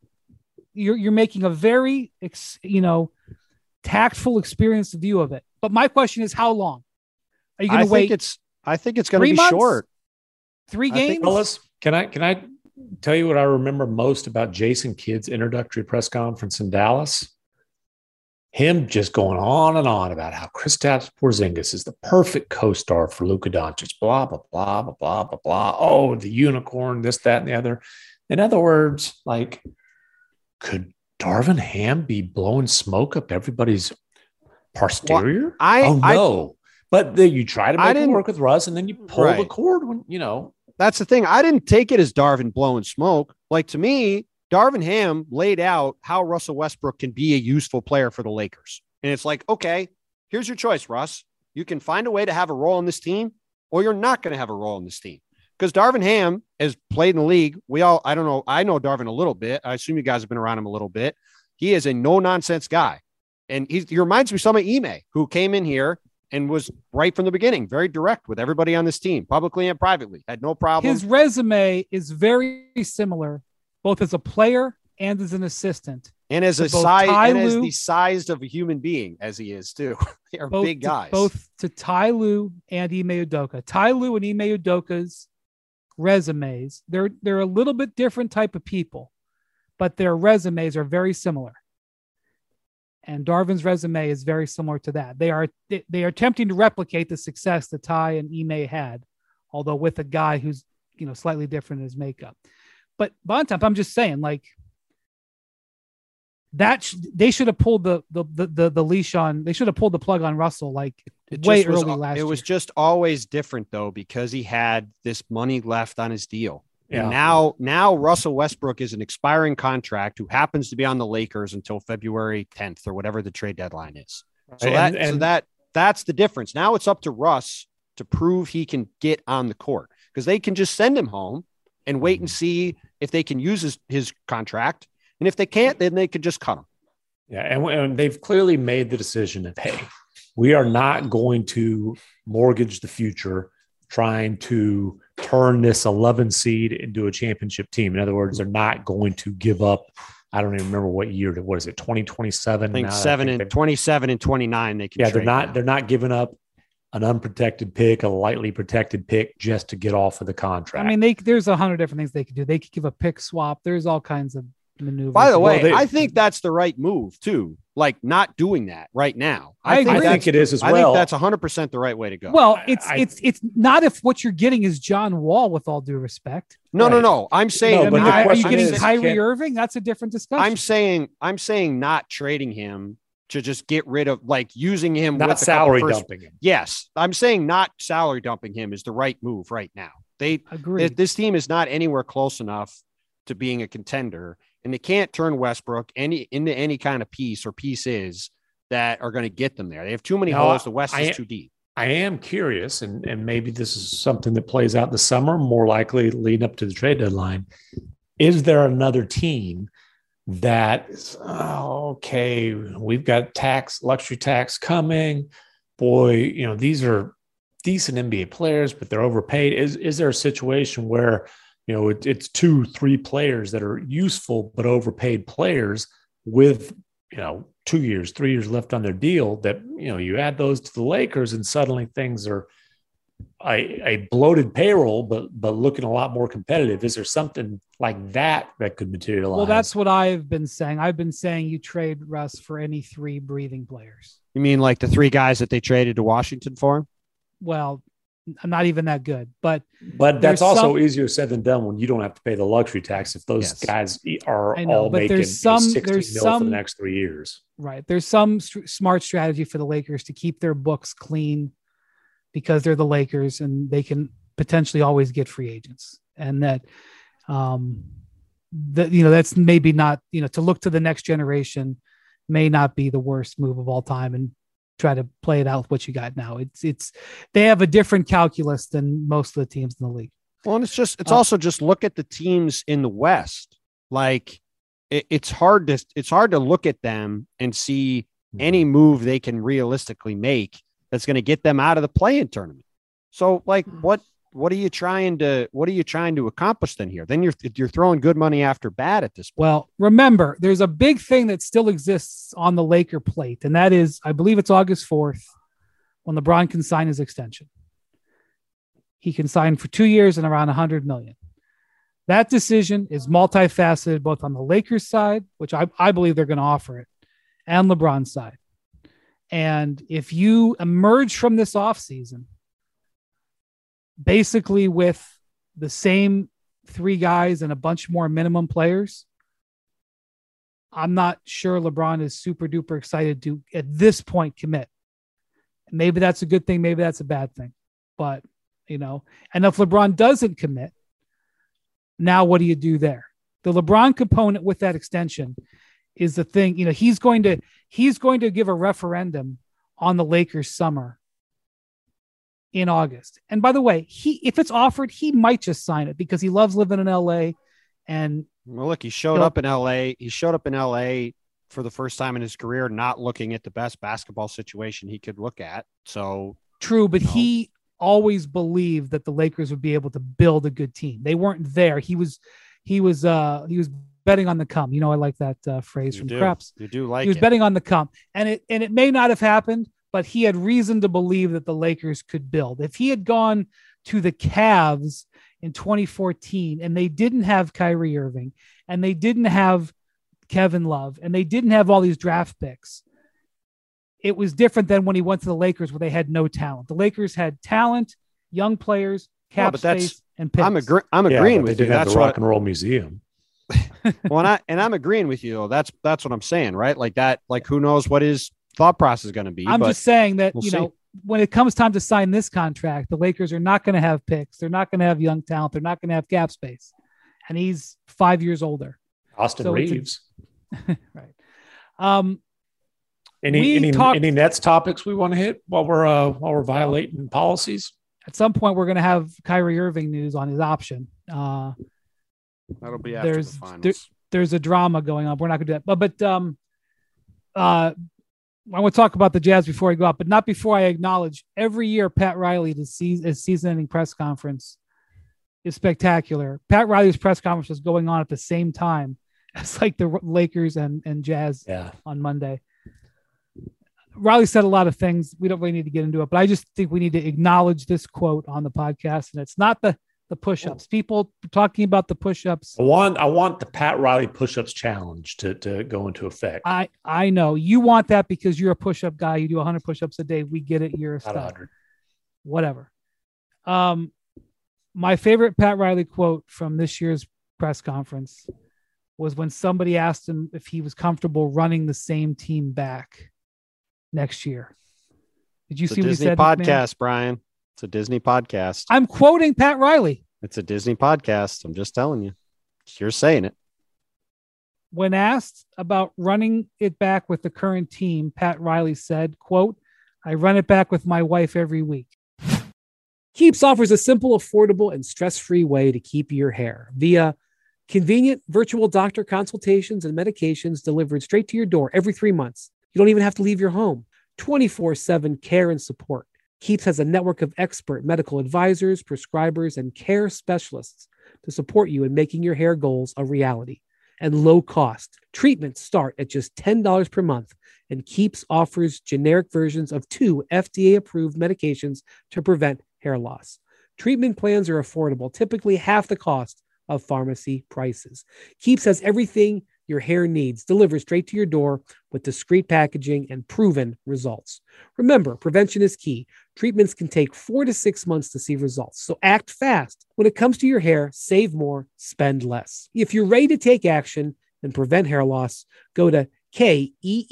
You're you're making a very, ex, you know, tactful, experienced view of it. But my question is, how long are you going to wait? it's. I think it's going to be months? short. Three I think- games? Can I can I tell you what I remember most about Jason Kidd's introductory press conference in Dallas? Him just going on and on about how Kristaps Porzingis is the perfect co-star for Luka Doncic. Blah blah blah blah blah blah blah. Oh, the unicorn, this, that, and the other. In other words, like, could Darvin Ham be blowing smoke up everybody's posterior? I- oh I- no. but then you try to make it work with Russ, and then you pull the cord when you know That's the thing. I didn't take it as Darvin blowing smoke. Like to me, Darvin Ham laid out how Russell Westbrook can be a useful player for the Lakers. And it's like, okay, here's your choice, Russ. You can find a way to have a role in this team, or you're not going to have a role in this team. Because Darvin Ham has played in the league. We all, I don't know, I know Darvin a little bit. I assume you guys have been around him a little bit. He is a no nonsense guy. And he's, he reminds me of some of Ime, who came in here and was right from the beginning, very direct with everybody on this team, publicly and privately. Had no problem. His resume is very similar, both as a player and as an assistant. and as a size Ty and as the sized of a human being as he is too. they are both big to- guys. both to Ty Lue and Ime Udoka. Ty Lue and Ime Udoka's resumes, they're they're a little bit different type of people, but their resumes are very similar. And Darvin's resume is very similar to that. They are they, are attempting to replicate the success that Ty and Ime had, although with a guy who's you know slightly different in his makeup. But Bontemps, I'm just saying, like that sh- they should have pulled the the, the the the leash on. They should have pulled the plug on Russell like It way just was- last It was just always different though because he had this money left on his deal. Yeah. And now, now Russell Westbrook is an expiring contract who happens to be on the Lakers until February 10th or whatever the trade deadline is. So And- that, so that that's the difference. Now it's up to Russ to prove he can get on the court because they can just send him home and wait and mm-hmm. see if they can use his, his contract. And if they can't, then they could just cut him. Yeah, and, and they've clearly made the decision of hey, we are not going to mortgage the future trying to turn this 11 seed into a championship team. In other words, they're not going to give up. I don't even remember what year. What is it? 2027. I think Now, seven think and 27 and 29. They can yeah, they're not. now. They're not giving up an unprotected pick, a lightly protected pick, just to get off of the contract. I mean, they there's a hundred different things they could do. They could give a pick swap. There's all kinds of maneuver. By the way, Well, they- I think that's the right move too. Like not doing that right now. I I agree. that's- think it is as well. I well. think that's 100% the right way to go. well, it's I- it's it's not if what you're getting is John Wall. With all due respect, no, no, right. no. I'm saying No, I but mean, the are- are you question getting is, Kyrie can- Irving? That's a different discussion. I'm saying I'm saying not trading him to just get rid of like using him not with salary first- dumping him. Yes, I'm saying not salary dumping him is the right move right now. They agree. Th- This team is not anywhere close enough to being a contender, and they can't turn Westbrook any into any kind of piece or pieces that are going to get them there. They have too many No, holes. The West I- is too deep. I am curious, and, and maybe this is something that plays out in the summer, more likely leading up to the trade deadline. Is there another team that, is, oh, okay, we've got tax, luxury tax coming? Boy, you know, these are decent NBA players, but they're overpaid. Is, is there a situation where, you know, it, it's two, three players that are useful but overpaid players with, you know, two years, three years left on their deal that, you know, you add those to the Lakers and suddenly things are a, a bloated payroll, but but looking a lot more competitive. Is there something like that that could materialize? well, that's what I've been saying. I've been saying you trade Russ for any three breathing players. You mean like the three guys that they traded to Washington for? Well, I'm not even that good, but but that's also some- easier said than done when you don't have to pay the luxury tax if those Yes. guys are know, all making there's some- 60 there's mil for the next three years. right there's some st- smart strategy for the Lakers to keep their books clean because they're the Lakers and they can potentially always get free agents, and that um that you know that's maybe not you know to look to the next generation may not be the worst move of all time and try to play it out with what you got now. It's it's they have a different calculus than most of the teams in the league. Well, and it's just it's Uh, also just look at the teams in the West. Like it, it's hard to it's hard to look at them and see any move they can realistically make that's going to get them out of the play-in tournament. So, like, what what are you trying to what are you trying to accomplish then here? Then you're you're throwing good money after bad at this point. Well, remember, there's a big thing that still exists on the Laker plate, and that is, I believe it's August 4th when LeBron can sign his extension. He can sign for two years and around 100 million. That decision is multifaceted, both on the Lakers side, which I, I believe they're going to offer it, and LeBron's side. And if you emerge from this offseason basically with the same three guys and a bunch more minimum players, I'm not sure LeBron is super duper excited to at this point commit. Maybe that's a good thing, maybe that's a bad thing. But, you know, and if LeBron doesn't commit, now what do you do there? The LeBron component with that extension is the thing, you know, he's going to he's going to give a referendum on the Lakers summer in August. And by the way, he if it's offered, he might just sign it because he loves living in LA and Well, look, he showed up in LA. He showed up in LA for the first time in his career, not looking at the best basketball situation he could look at. So True, but No. he always believed that the Lakers would be able to build a good team. They weren't there. He was he was uh he was betting on the come. You know, I like that uh, phrase you from do, Craps. you do like he was it. betting on the come. And it and it may not have happened, but he had reason to believe that the Lakers could build. If he had gone to the Cavs in 2014 and they didn't have Kyrie Irving and they didn't have Kevin Love and they didn't have all these draft picks, it was different than when he went to the Lakers where they had no talent. The Lakers had talent, young players, No, cap but that's- space, and picks. I'm agree- I'm Yeah, agreeing but with they you. did have That's the Rock and Roll Museum. well, and I and I'm agreeing with you. That's that's what I'm saying, right? Like that. Like who knows what his thought process is going to be? I'm but just saying that we'll you see. know when it comes time to sign this contract, the Lakers are not going to have picks. They're not going to have young talent. They're not going to have cap space, and he's five years older. Austin So it's a- Reaves. right. Um, Any any talked- any Nets topics we want to hit while we're uh, while we're violating policies? at some point, we're going to have Kyrie Irving news on his option. Uh, that'll be after the there's- finals. there- there's a drama going on. We're not going to do that, but but um, uh, I want to talk about the Jazz before I go out, but not before I acknowledge every year Pat Riley the season, season-ending press conference is spectacular. Pat Riley's press conference was going on at the same time as like the Lakers and and Jazz Yeah. on Monday. Riley said a lot of things. We don't really need to get into it, but I just think we need to acknowledge this quote on the podcast. And it's not the, The push-ups. People talking about the push-ups. I want I want the Pat Riley push-ups challenge to, to go into effect. I I know you want that because you're a push-up guy. You do 100 push-ups a day. We get it. You're a stud. 100. Whatever. Um, my favorite Pat Riley quote from this year's press conference was when somebody asked him if he was comfortable running the same team back next year. Did you It's a see what he said? Podcast, Brian. It's a Disney podcast. I'm quoting Pat Riley. It's a Disney podcast. I'm just telling you. You're saying it. When asked about running it back with the current team, Pat Riley said, quote, I run it back with my wife every week. Keeps offers a simple, affordable, and stress free way to keep your hair via convenient virtual doctor consultations and medications delivered straight to your door every three months. You don't even have to leave your home. 24 7 care and support. Keeps has a network of expert medical advisors, prescribers, and care specialists to support you in making your hair goals a reality and low cost. Treatments start at just $10 per month, and Keeps offers generic versions of two FDA approved medications to prevent hair loss. Treatment plans are affordable, typically half the cost of pharmacy prices. Keeps has everything your hair needs delivered straight to your door with discreet packaging and proven results. Remember, prevention is key. Treatments can take four to six months to see results, so act fast. When it comes to your hair, save more, spend less. If you're ready to take action and prevent hair loss, go to keeps.com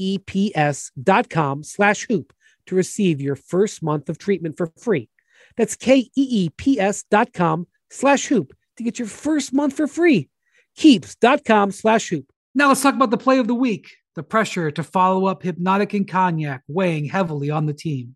slash hoop to receive your first month of treatment for free. That's keeps.com slash hoop to get your first month for free. Keeps.com slash hoop. Now let's talk about the play of the week. The pressure to follow up Hypnotic and Cognac weighing heavily on the team.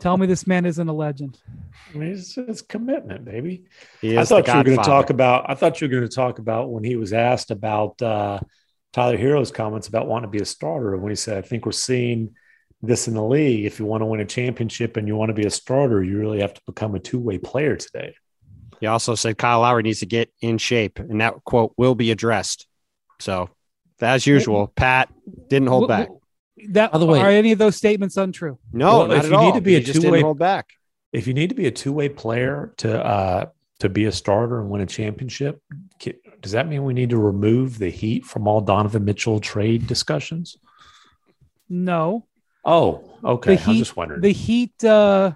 Tell me this man isn't a legend. I mean, it's, it's commitment, baby. He I is the thought you were going to talk about. I thought you were going to talk about when he was asked about uh, Tyler Herro's comments about wanting to be a starter. And when he said, "I think we're seeing this in the league. If you want to win a championship and you want to be a starter, you really have to become a two-way player today." He also said Kyle Lowry needs to get in shape, and that quote will be addressed. So, as usual, Pat didn't hold W- back. w- That By the way- are any of those statements untrue? No, Well, not if at you need all. to be a just two-way- didn't hold back. If you need to be a two-way player to uh, to be a starter and win a championship, does that mean we need to remove the Heat from all Donovan Mitchell trade discussions? No. Oh, okay. The I'm Heat, just wondering. the Heat, uh,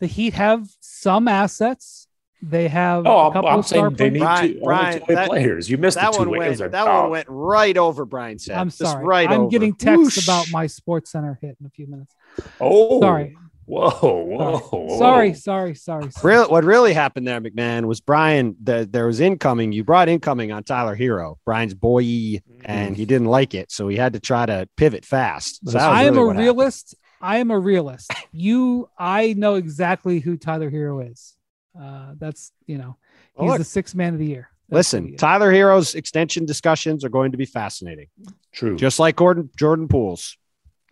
the Heat have some assets. They have Oh, a I'm, couple I'm of star saying they need players. Brian- two, Brian, only two-way that- players. You missed That the one two-way. went. That oh. one went right over Brian's head. I'm Just sorry. right I'm over. getting texts Whoosh. about my Sports Center hit in a few minutes. Oh, Sorry. Whoa, whoa, Sorry. whoa. Sorry, sorry, sorry. sorry. Real, what really happened there, MacMahon, was Brian. The, there was incoming. You brought incoming on Tyler Herro, Brian's boy, Mm-hmm. and he didn't like it, so he had to try to pivot fast. So that was I am really a what happened. realist. I am a realist. You, I know exactly who Tyler Herro is. Uh, that's you know, he's look, the sixth man of the year. That's who he Listen. Tyler Herro's extension discussions are going to be fascinating, True. just like Gordon Jordan Poole's.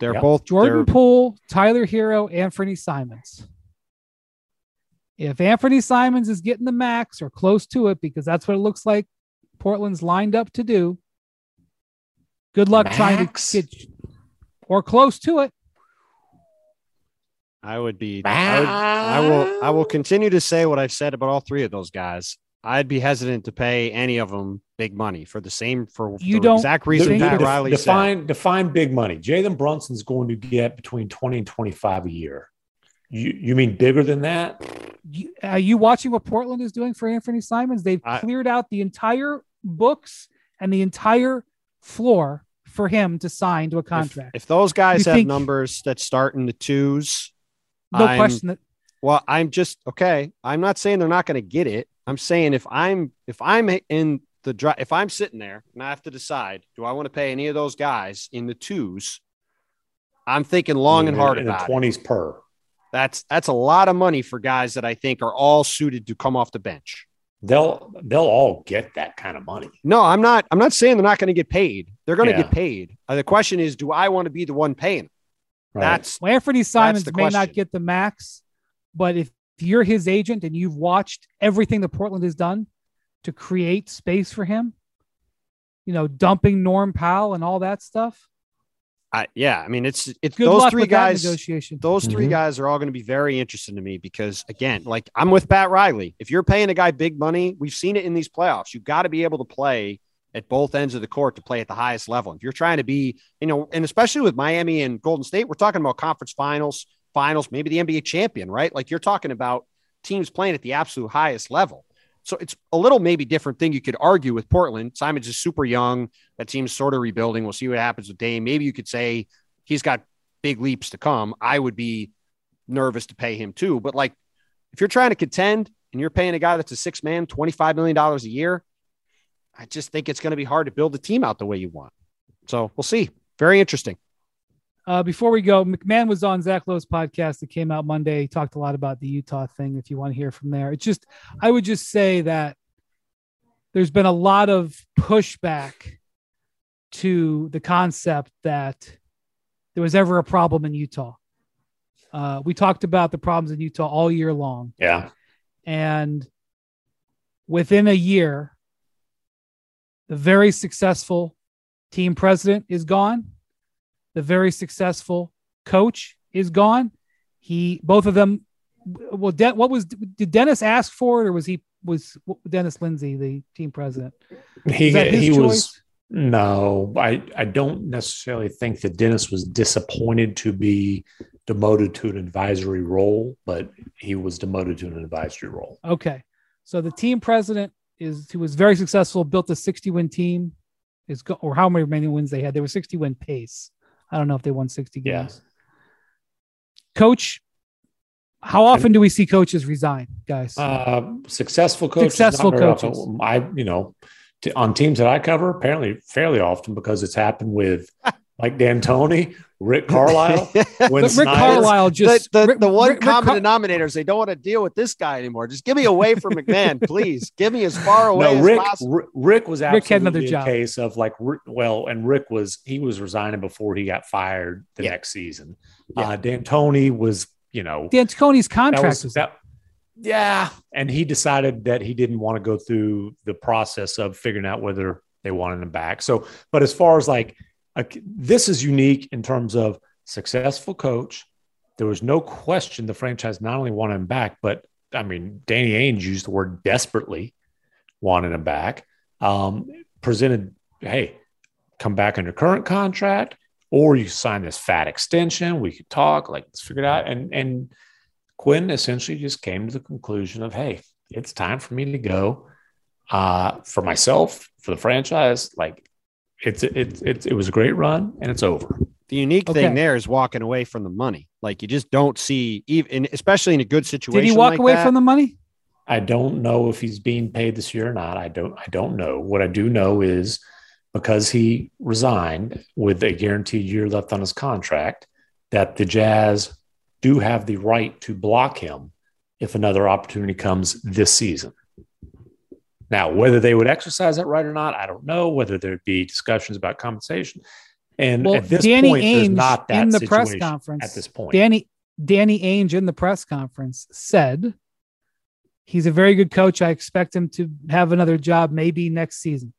They're Yep. both Jordan they're- Poole, Tyler Herro, and Anthony Simons. If Anthony Simons is getting the max or close to it, because that's what it looks like Portland's lined up to do. Good luck trying to get or close to it. I would be. I, would, I will. I will continue to say what I've said about all three of those guys. I'd be hesitant to pay any of them big money for the same for You the don't exact reason think- Pat Def- Riley said. define define big money. Jalen Brunson's going to get between twenty and twenty five a year. You you mean bigger than that? You, are you watching what Portland is doing for Anthony Simons? They've I- cleared out the entire books and the entire floor for him to sign to a If, contract. if those guys You have think- numbers that start in the twos, no I'm- question that Well, I'm just okay. I'm not saying they're not going to get it. I'm saying if I'm if I'm in the drive, if I'm sitting there and I have to decide, do I want to pay any of those guys in the twos? I'm thinking long and hard in the about it. twenties per. That's that's a lot of money for guys that I think are all suited to come off the bench. They'll they'll all get that kind of money. No, I'm not. I'm not saying they're not going to get paid. They're going to Yeah. get paid. Uh, the question is, do I want to be the one paying? them? Right? That's Well, Anthony Simons the may not get the max, but if you're his agent and you've watched everything that Portland has done to create space for him, you know, dumping Norm Powell and all that stuff. I, yeah. I mean, it's it's Good those three guys. that negotiation. Those 3 Mhm. guys are all going to be very interesting to me because, again, like I'm with Pat Riley. If you're paying a guy big money, we've seen it in these playoffs. You've got to be able to play at both ends of the court to play at the highest level. If you're trying to be, you know, and especially with Miami and Golden State, we're talking about conference finals, finals, maybe the NBA champion, right? Like you're talking about teams playing at the absolute highest level. So it's a little maybe different thing you could argue with Portland. Simons is super young. That team's sort of rebuilding. We'll see what happens with Dame. Maybe you could say he's got big leaps to come. I would be nervous to pay him too. But like if you're trying to contend and you're paying a guy that's a six man, $25 million a year, I just think it's going to be hard to build a team out the way you want. So we'll see. Very interesting. Uh, before we go, MacMahon was on Zach Lowe's podcast that came out Monday. He talked a lot about the Utah thing. If you want to hear from there, it's just I would just say that there's been a lot of pushback to the concept that there was ever a problem in Utah. Uh, we talked about the problems in Utah all year long, yeah. and within a year, the very successful team president is gone. The very successful coach is gone. He, both of them. Well, De- what was did Dennis ask for it, or was he was Dennis Lindsay the team president? He he choice? was no, I I don't necessarily think that Dennis was disappointed to be demoted to an advisory role, but he was demoted to an advisory role. Okay, so the team president is who was very successful, built a 60 win team, is go- or how many many wins they had. They were 60 win pace. I don't know if they won 60 games. Yeah. Coach, how often do we see coaches resign, guys? Uh, successful coaches, Successful coaches. often. I you know on teams that I cover, apparently fairly often because it's happened with Mike D'Antoni, Rick Carlisle, Win but Rick Snyder. Carlisle just the, Rick- the one Rick- Rick common Car- denominator is they don't want to deal with this guy anymore. Just give me away from MacMahon, please. Give me as far away No, as Rick. possible. Rick, Rick was Rick had another a job. case of like, well, and Rick was he was resigning before he got fired the Yeah. next season. Yeah. Uh, D'Antoni was, you know, D'Antoni's that contract was was, that. Yeah, and he decided that he didn't want to go through the process of figuring out whether they wanted him back. So, but as far as like, a, this is unique in terms of successful coach. There was no question the franchise not only wanted him back, but I mean, Danny Ainge used the word desperately wanted him back. Um, presented, hey, come back under current contract, or you sign this fat extension. We could talk, like let's figure it out. And and Quinn essentially just came to the conclusion of, hey, it's time for me to go. Uh, for myself, for the franchise, like it's it's it's it was a great run and it's over. The unique Okay. thing there is walking away from the money. Like you just don't see, even especially in a good situation. Did he walk like away that. from the money? I don't know if he's being paid this year or not. I don't I don't know. What I do know is because he resigned with a guaranteed year left on his contract, that the Jazz do have the right to block him if another opportunity comes this season. Now, whether they would exercise that right or not, I don't know. Whether there'd be discussions about compensation. And Well, at this Danny point, there's Ainge not that in the press conference at this point. Danny Danny Ainge in the press conference said he's a very good coach. I expect him to have another job maybe next season.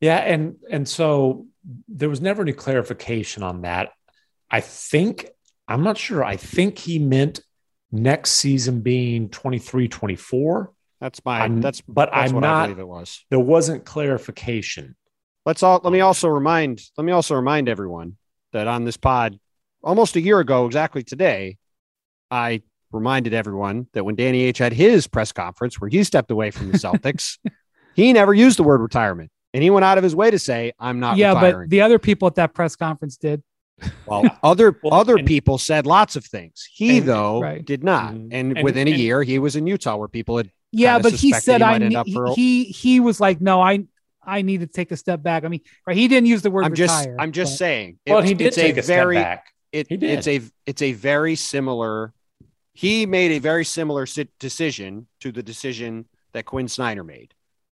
Yeah, and and so there was never any clarification on that. I think I'm not sure. I think he meant next season being 23 24. That's my. I'm- that's but that's I'm what I believe it was. There wasn't clarification. Let's all. Let me also remind. Let me also remind everyone that on this pod, almost a year ago, exactly today, I reminded everyone that when Danny Ainge had his press conference where he stepped away from the Celtics, he never used the word retirement, and he went out of his way to say, "I'm not yeah, retiring." but the other people at that press conference did. Well, other Well, other and- people said lots of things. He and- though right. did not, Mhm. and, And- within a year, he was in Utah where people had. Yeah, but he said he I might need, up for a- he he was like, no, I I need to take a step back. I mean, right? He didn't use the word I'm just. retire. I'm just but- saying. Well, it's- he did it's take a, very, step back. It, He did. It's a. It's a very similar he made a very similar sit- decision to the decision that Quinn Snyder made,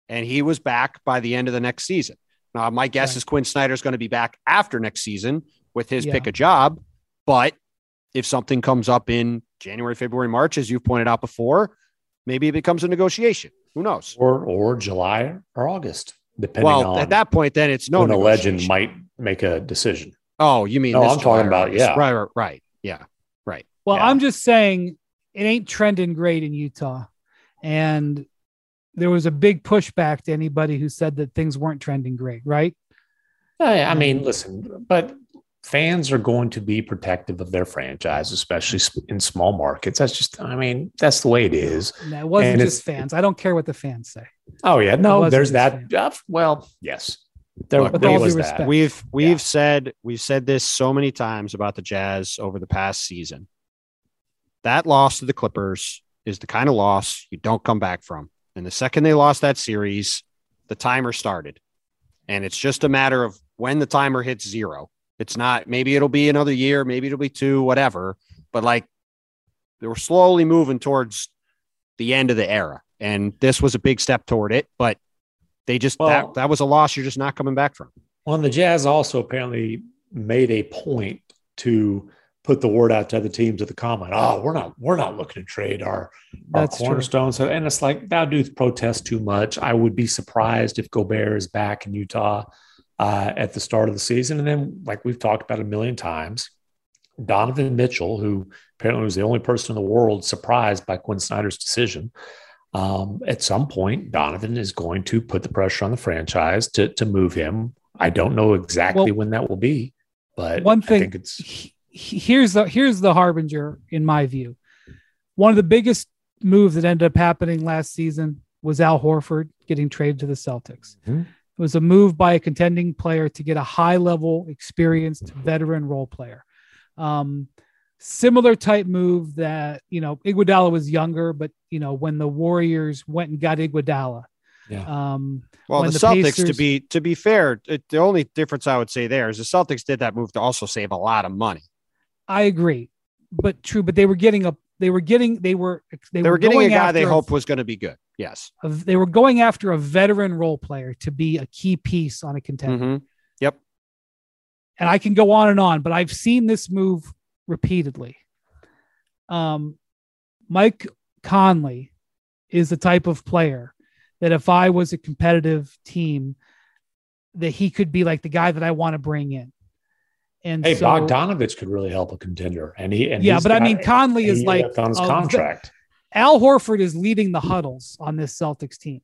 and he was back by the end of the next season. Now, my guess Right. is Quinn Snyder's going to be back after next season with his Yeah. pick a job. But if something comes up in January, February, March, as you've pointed out before, maybe it becomes a negotiation. Who knows? or or July or August, depending Well, on at that point, then it's no when the legend might make a decision. Oh, you mean No, this I'm talking July or about- yeah. right, right, right, yeah, right. Well, Yeah. I'm just saying it ain't trending great in Utah. And there was a big pushback to anybody who said that things weren't trending great, right? I, I mean, listen, but fans are going to be protective of their franchise, especially in small markets. That's just, I mean, that's the way it is. And that wasn't And just fans. I don't care what the fans say. Oh yeah, no, there's that. fans. uh, well, yes, there, Look, there was that. We've we've Yeah. said we've said this so many times about the Jazz over the past season. That loss to the Clippers is the kind of loss you don't come back from. And the second they lost that series, the timer started. And it's just a matter of when the timer hits zero. It's not maybe it'll be another year, maybe it'll be two, whatever. But like they were slowly moving towards the end of the era. And this was a big step toward it, but they just Well- that that was a loss you're just not coming back from. Well, and the Jazz also apparently made a point to put the word out to other teams at the comment. Oh, we're not we're not looking to trade our, our That's true. cornerstones. And it's like that dude protest too much. I would be surprised if Gobert is back in Utah uh, at the start of the season. And then, like we've talked about a million times, Donovan Mitchell, who apparently was the only person in the world surprised by Quin Snyder's decision. Um, at some point, Donovan is going to put the pressure on the franchise to to move him. I don't know exactly Well, when that will be, but one I thing- think it's here's the here's the harbinger in my view. One of the biggest moves that ended up happening last season was Al Horford getting traded to the Celtics. Mhm. It was a move by a contending player to get a high level, experienced veteran role player. Um, similar type move that you know Iguodala was younger, but you know when the Warriors went and got Iguodala. Yeah. Um, Well, the, the Celtics, to be to be fair, it, the only difference I would say there is the Celtics did that move to also save a lot of money. I agree, but true. But they were getting a they were getting they were they, They were getting a guy they hoped was going to be good. Yes. they were going after a veteran role player to be a key piece on a contender. Mhm. Yep. And I can go on and on, but I've seen this move repeatedly. Um, Mike Conley is the type of player that if I was a competitive team, that he could be like the guy that I want to bring in. And hey, so, Bogdanovich could really help a contender, and he and yeah, he's but I mean, Conley is like left on his a contract. Al Horford is leading the huddles on this Celtics team.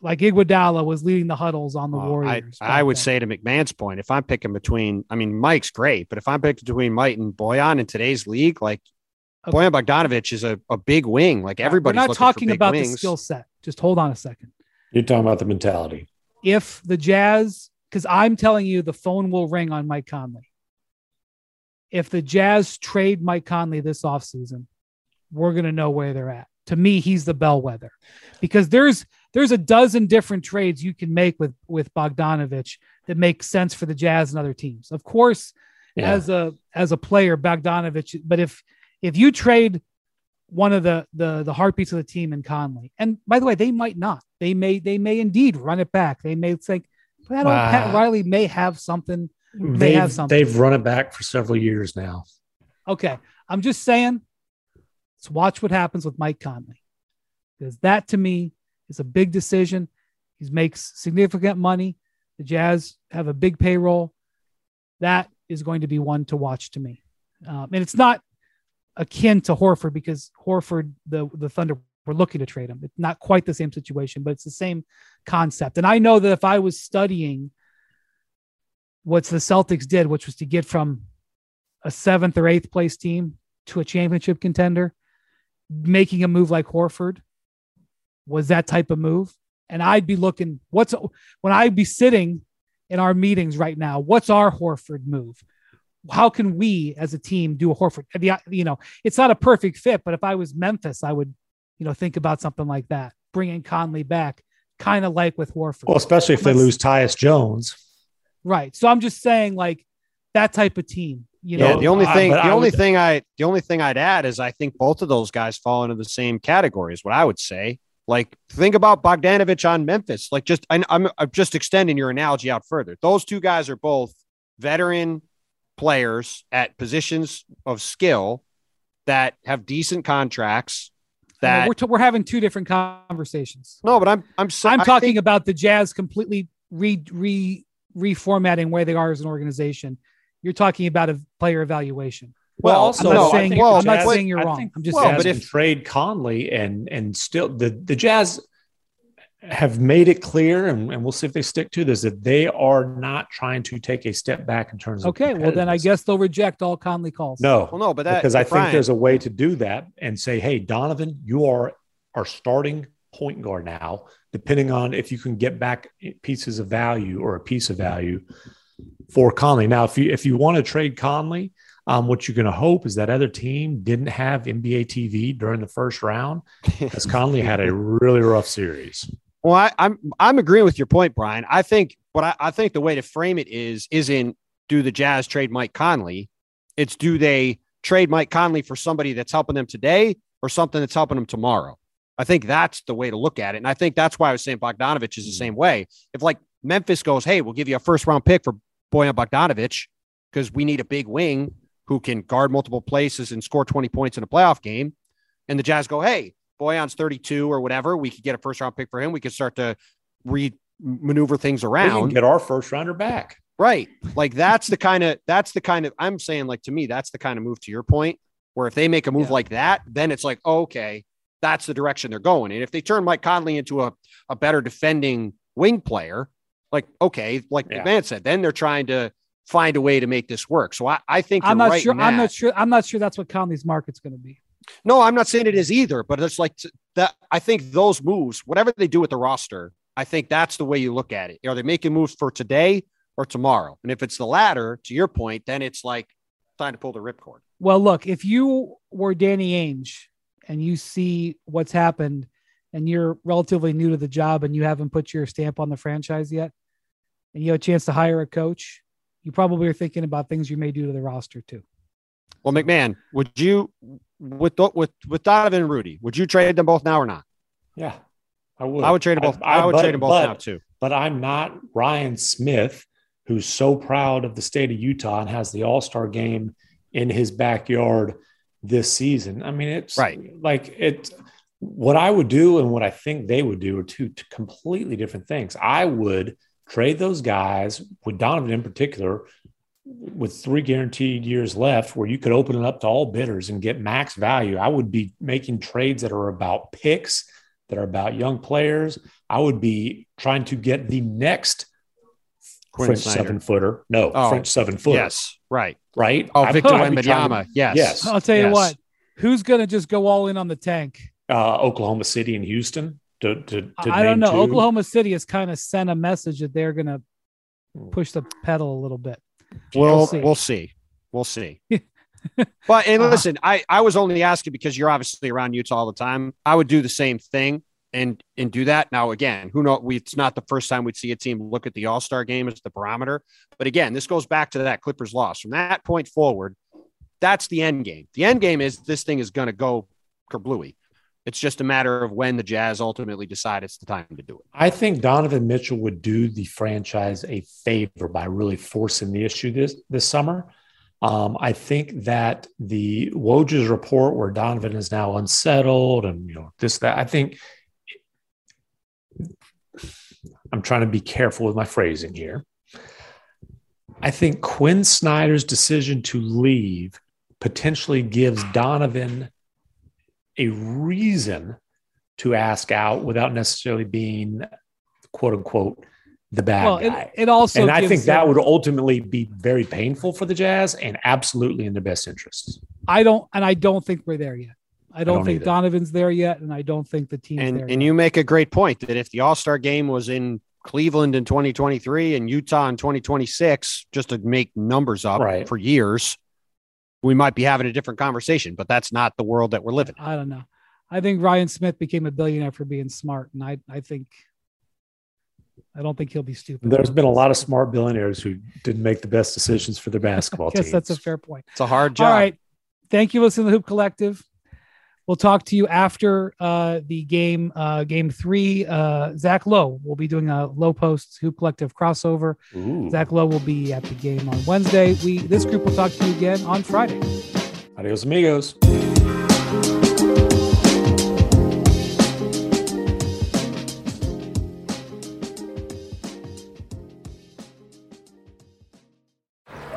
Like Iguodala was leading the huddles on the Oh, I, Warriors. I back would then. say to MacMahon's point, if I'm picking between, I mean, Mike's great, but if I'm picking between Mike and Bojan in today's league, like Okay. Bojan Bogdanovich is a, a big wing. Like everybody's We're not looking talking for big about wings. the skill set. Just hold on a second. You're talking about the mentality. If the Jazz, because I'm telling you, the phone will ring on Mike Conley. If the Jazz trade Mike Conley this offseason, we're going to know where they're at. To me, he's the bellwether because there's there's a dozen different trades you can make with with Bogdanovich that make sense for the Jazz and other teams. Of course, Yeah. as a as a player, Bogdanovich. But if if you trade one of the the the heartbeats of the team in Conley, and by the way, they might not. They may they may indeed run it back. They may think Pat, Pat Wow. Riley may have something. They have something. they've run it back for several years now. Okay, I'm just saying. Let's watch what happens with Mike Conley, because that to me is a big decision. He makes significant money. The Jazz have a big payroll. That is going to be one to watch to me, um, and it's not akin to Horford because Horford, the the Thunder were looking to trade him. It's not quite the same situation, but it's the same concept. And I know that if I was studying what the Celtics did, which was to get from a seventh or eighth place team to a championship contender, making a move like Horford was that type of move. And I'd be looking, what's when I'd be sitting in our meetings right now, what's our Horford move? How can we as a team do a Horford? You know, it's not a perfect fit, but if I was Memphis, I would, you know, think about something like that, bringing Conley back, kind of like with Horford. Well, especially if they lose Tyus Jones. Right. So I'm just saying, like that type of team. You Yeah, know, the only thing, but the I only would- thing I, the only thing I'd add is I think both of those guys fall into the same category. Is what I would say. Like, think about Bogdanovich on Memphis. Like, just I, I'm, I'm just extending your analogy out further. Those two guys are both veteran players at positions of skill that have decent contracts. I That we're, t- we're having two different conversations. no, but I'm, I'm, sa- I'm talking think- about the Jazz completely re re reformatting where they are as an organization. You're talking about a player evaluation. Well, Well, also, I'm not I saying well, I'm not Jazz- saying you're I wrong. think I'm just well, saying. but if- trade Conley and and still the the Jazz have made it clear, and, and we'll see if they stick to this, that they are not trying to take a step back in terms of okay, well then I guess they'll reject all Conley calls. no, Well, no, but that because I think there's a way to do that and say, hey, Donovan, you are our starting point guard now, depending on if you can get back pieces of value or a piece of value for Conley. Now, if you if you want to trade Conley, um, what you're going to hope is that other team didn't have NBA TV during the first round, because Conley had a really rough series. Well, I, I'm I'm agreeing with your point, Brian. I think, but I, I think the way to frame it is isn't do the Jazz trade Mike Conley? It's do they trade Mike Conley for somebody that's helping them today or something that's helping them tomorrow? I think that's the way to look at it, and I think that's why I was saying Bogdanovich is the same way. If like Memphis goes, hey, we'll give you a first round pick for Bojan Bogdanovich because we need a big wing who can guard multiple places and score 20 points in a playoff game, and the Jazz go, hey, Bojan's 32 or whatever. We could get a first round pick for him. We could start to re maneuver things around. get our first rounder back. right. Like that's the kind of that's the kind of I'm saying, like to me, that's the kind of move to your point, where if they make a move Yeah. like that, then it's like, okay, that's the direction they're going. And if they turn Mike Conley into a, a better defending wing player, like, okay, like Yeah. the man said, then they're trying to find a way to make this work. So I, I think I'm you're not right sure. I'm not sure. I'm not sure that's what Conley's market's going to be. No, I'm not saying it is either, but it's like that. I think those moves, whatever they do with the roster, I think that's the way you look at it. Are they making moves for today or tomorrow? And if it's the latter, to your point, then it's like time to pull the ripcord. Well, look, if you were Danny Ainge and you see what's happened and you're relatively new to the job and you haven't put your stamp on the franchise yet, and you have a chance to hire a coach, you probably are thinking about things you may do to the roster too. Well, MacMahon, would you with with with Donovan and Rudy, would you trade them both now or not? Yeah, I would. I would trade them both. I, would but- trade them both but- now too. but I'm not Ryan Smith, who's so proud of the state of Utah and has the All Star game in his backyard this season. I mean, it's Right. like it. What I would do and what I think they would do are two t- completely different things. I would trade those guys with Donovan in particular with three guaranteed years left where you could open it up to all bidders and get max value. I would be making trades that are about picks, that are about young players. I would be trying to get the next Quin French Snyder. seven footer. No, Oh, French seven footer. Yes, right. Right. Oh, I'd- Victor I'd be trying to- Wembanyama. Yes. Yes. I'll tell you Yes. what, who's going to just go all in on the tank? Uh, Oklahoma City and Houston. To, to, to I don't know. two. Oklahoma City has kind of sent a message that they're going to Hmm. push the pedal a little bit. We'll We'll see. we'll see. We'll see. but and Uh, listen, I I was only asking because you're obviously around Utah all the time. I would do the same thing and and do that. Now again, who know? We, it's not the first time we'd see a team look at the All Star game as the barometer. But again, this goes back to that Clippers loss. From that point forward, that's the end game. The end game is this thing is going to go kerblooey. It's just a matter of when the Jazz ultimately decide it's the time to do it. I think Donovan Mitchell would do the franchise a favor by really forcing the issue this this summer. Um, I think that the Woj report, where Donovan is now unsettled, and you know this that, I think I'm trying to be careful with my phrasing here. I think Quin Snyder's decision to leave potentially gives Donovan a reason to ask out without necessarily being quote unquote the bad well, guy. it, it also and I gives think that would ultimately be very painful for the Jazz and absolutely in their best interests. I don't, and I don't think we're there yet. I don't, don't think either. Donovan's there yet, and I don't think the team. And there. and yet. you make a great point that if the All Star game was in Cleveland in 2023 and Utah in 2026, just to make numbers up Right. for years, we might be having a different conversation. But that's not the world that we're living. in. I don't know. I think Ryan Smith became a billionaire for being smart, and I, I think I don't think he'll be stupid. There's been a lot of smart billionaires who didn't make the best decisions for their basketball I guess teams. that's a fair point. It's a hard job. All right. Thank you, listening to the Hoop Collective. We'll talk to you after uh, the game, uh, game three. Uh, Zach Lowe will be doing a Lowe Post Hoop Collective crossover. Ooh. Zach Lowe will be at the game on Wednesday. We this group will talk to you again on Friday. Adios, amigos.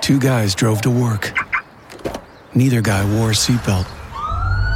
Two guys drove to work. Neither guy wore a seatbelt.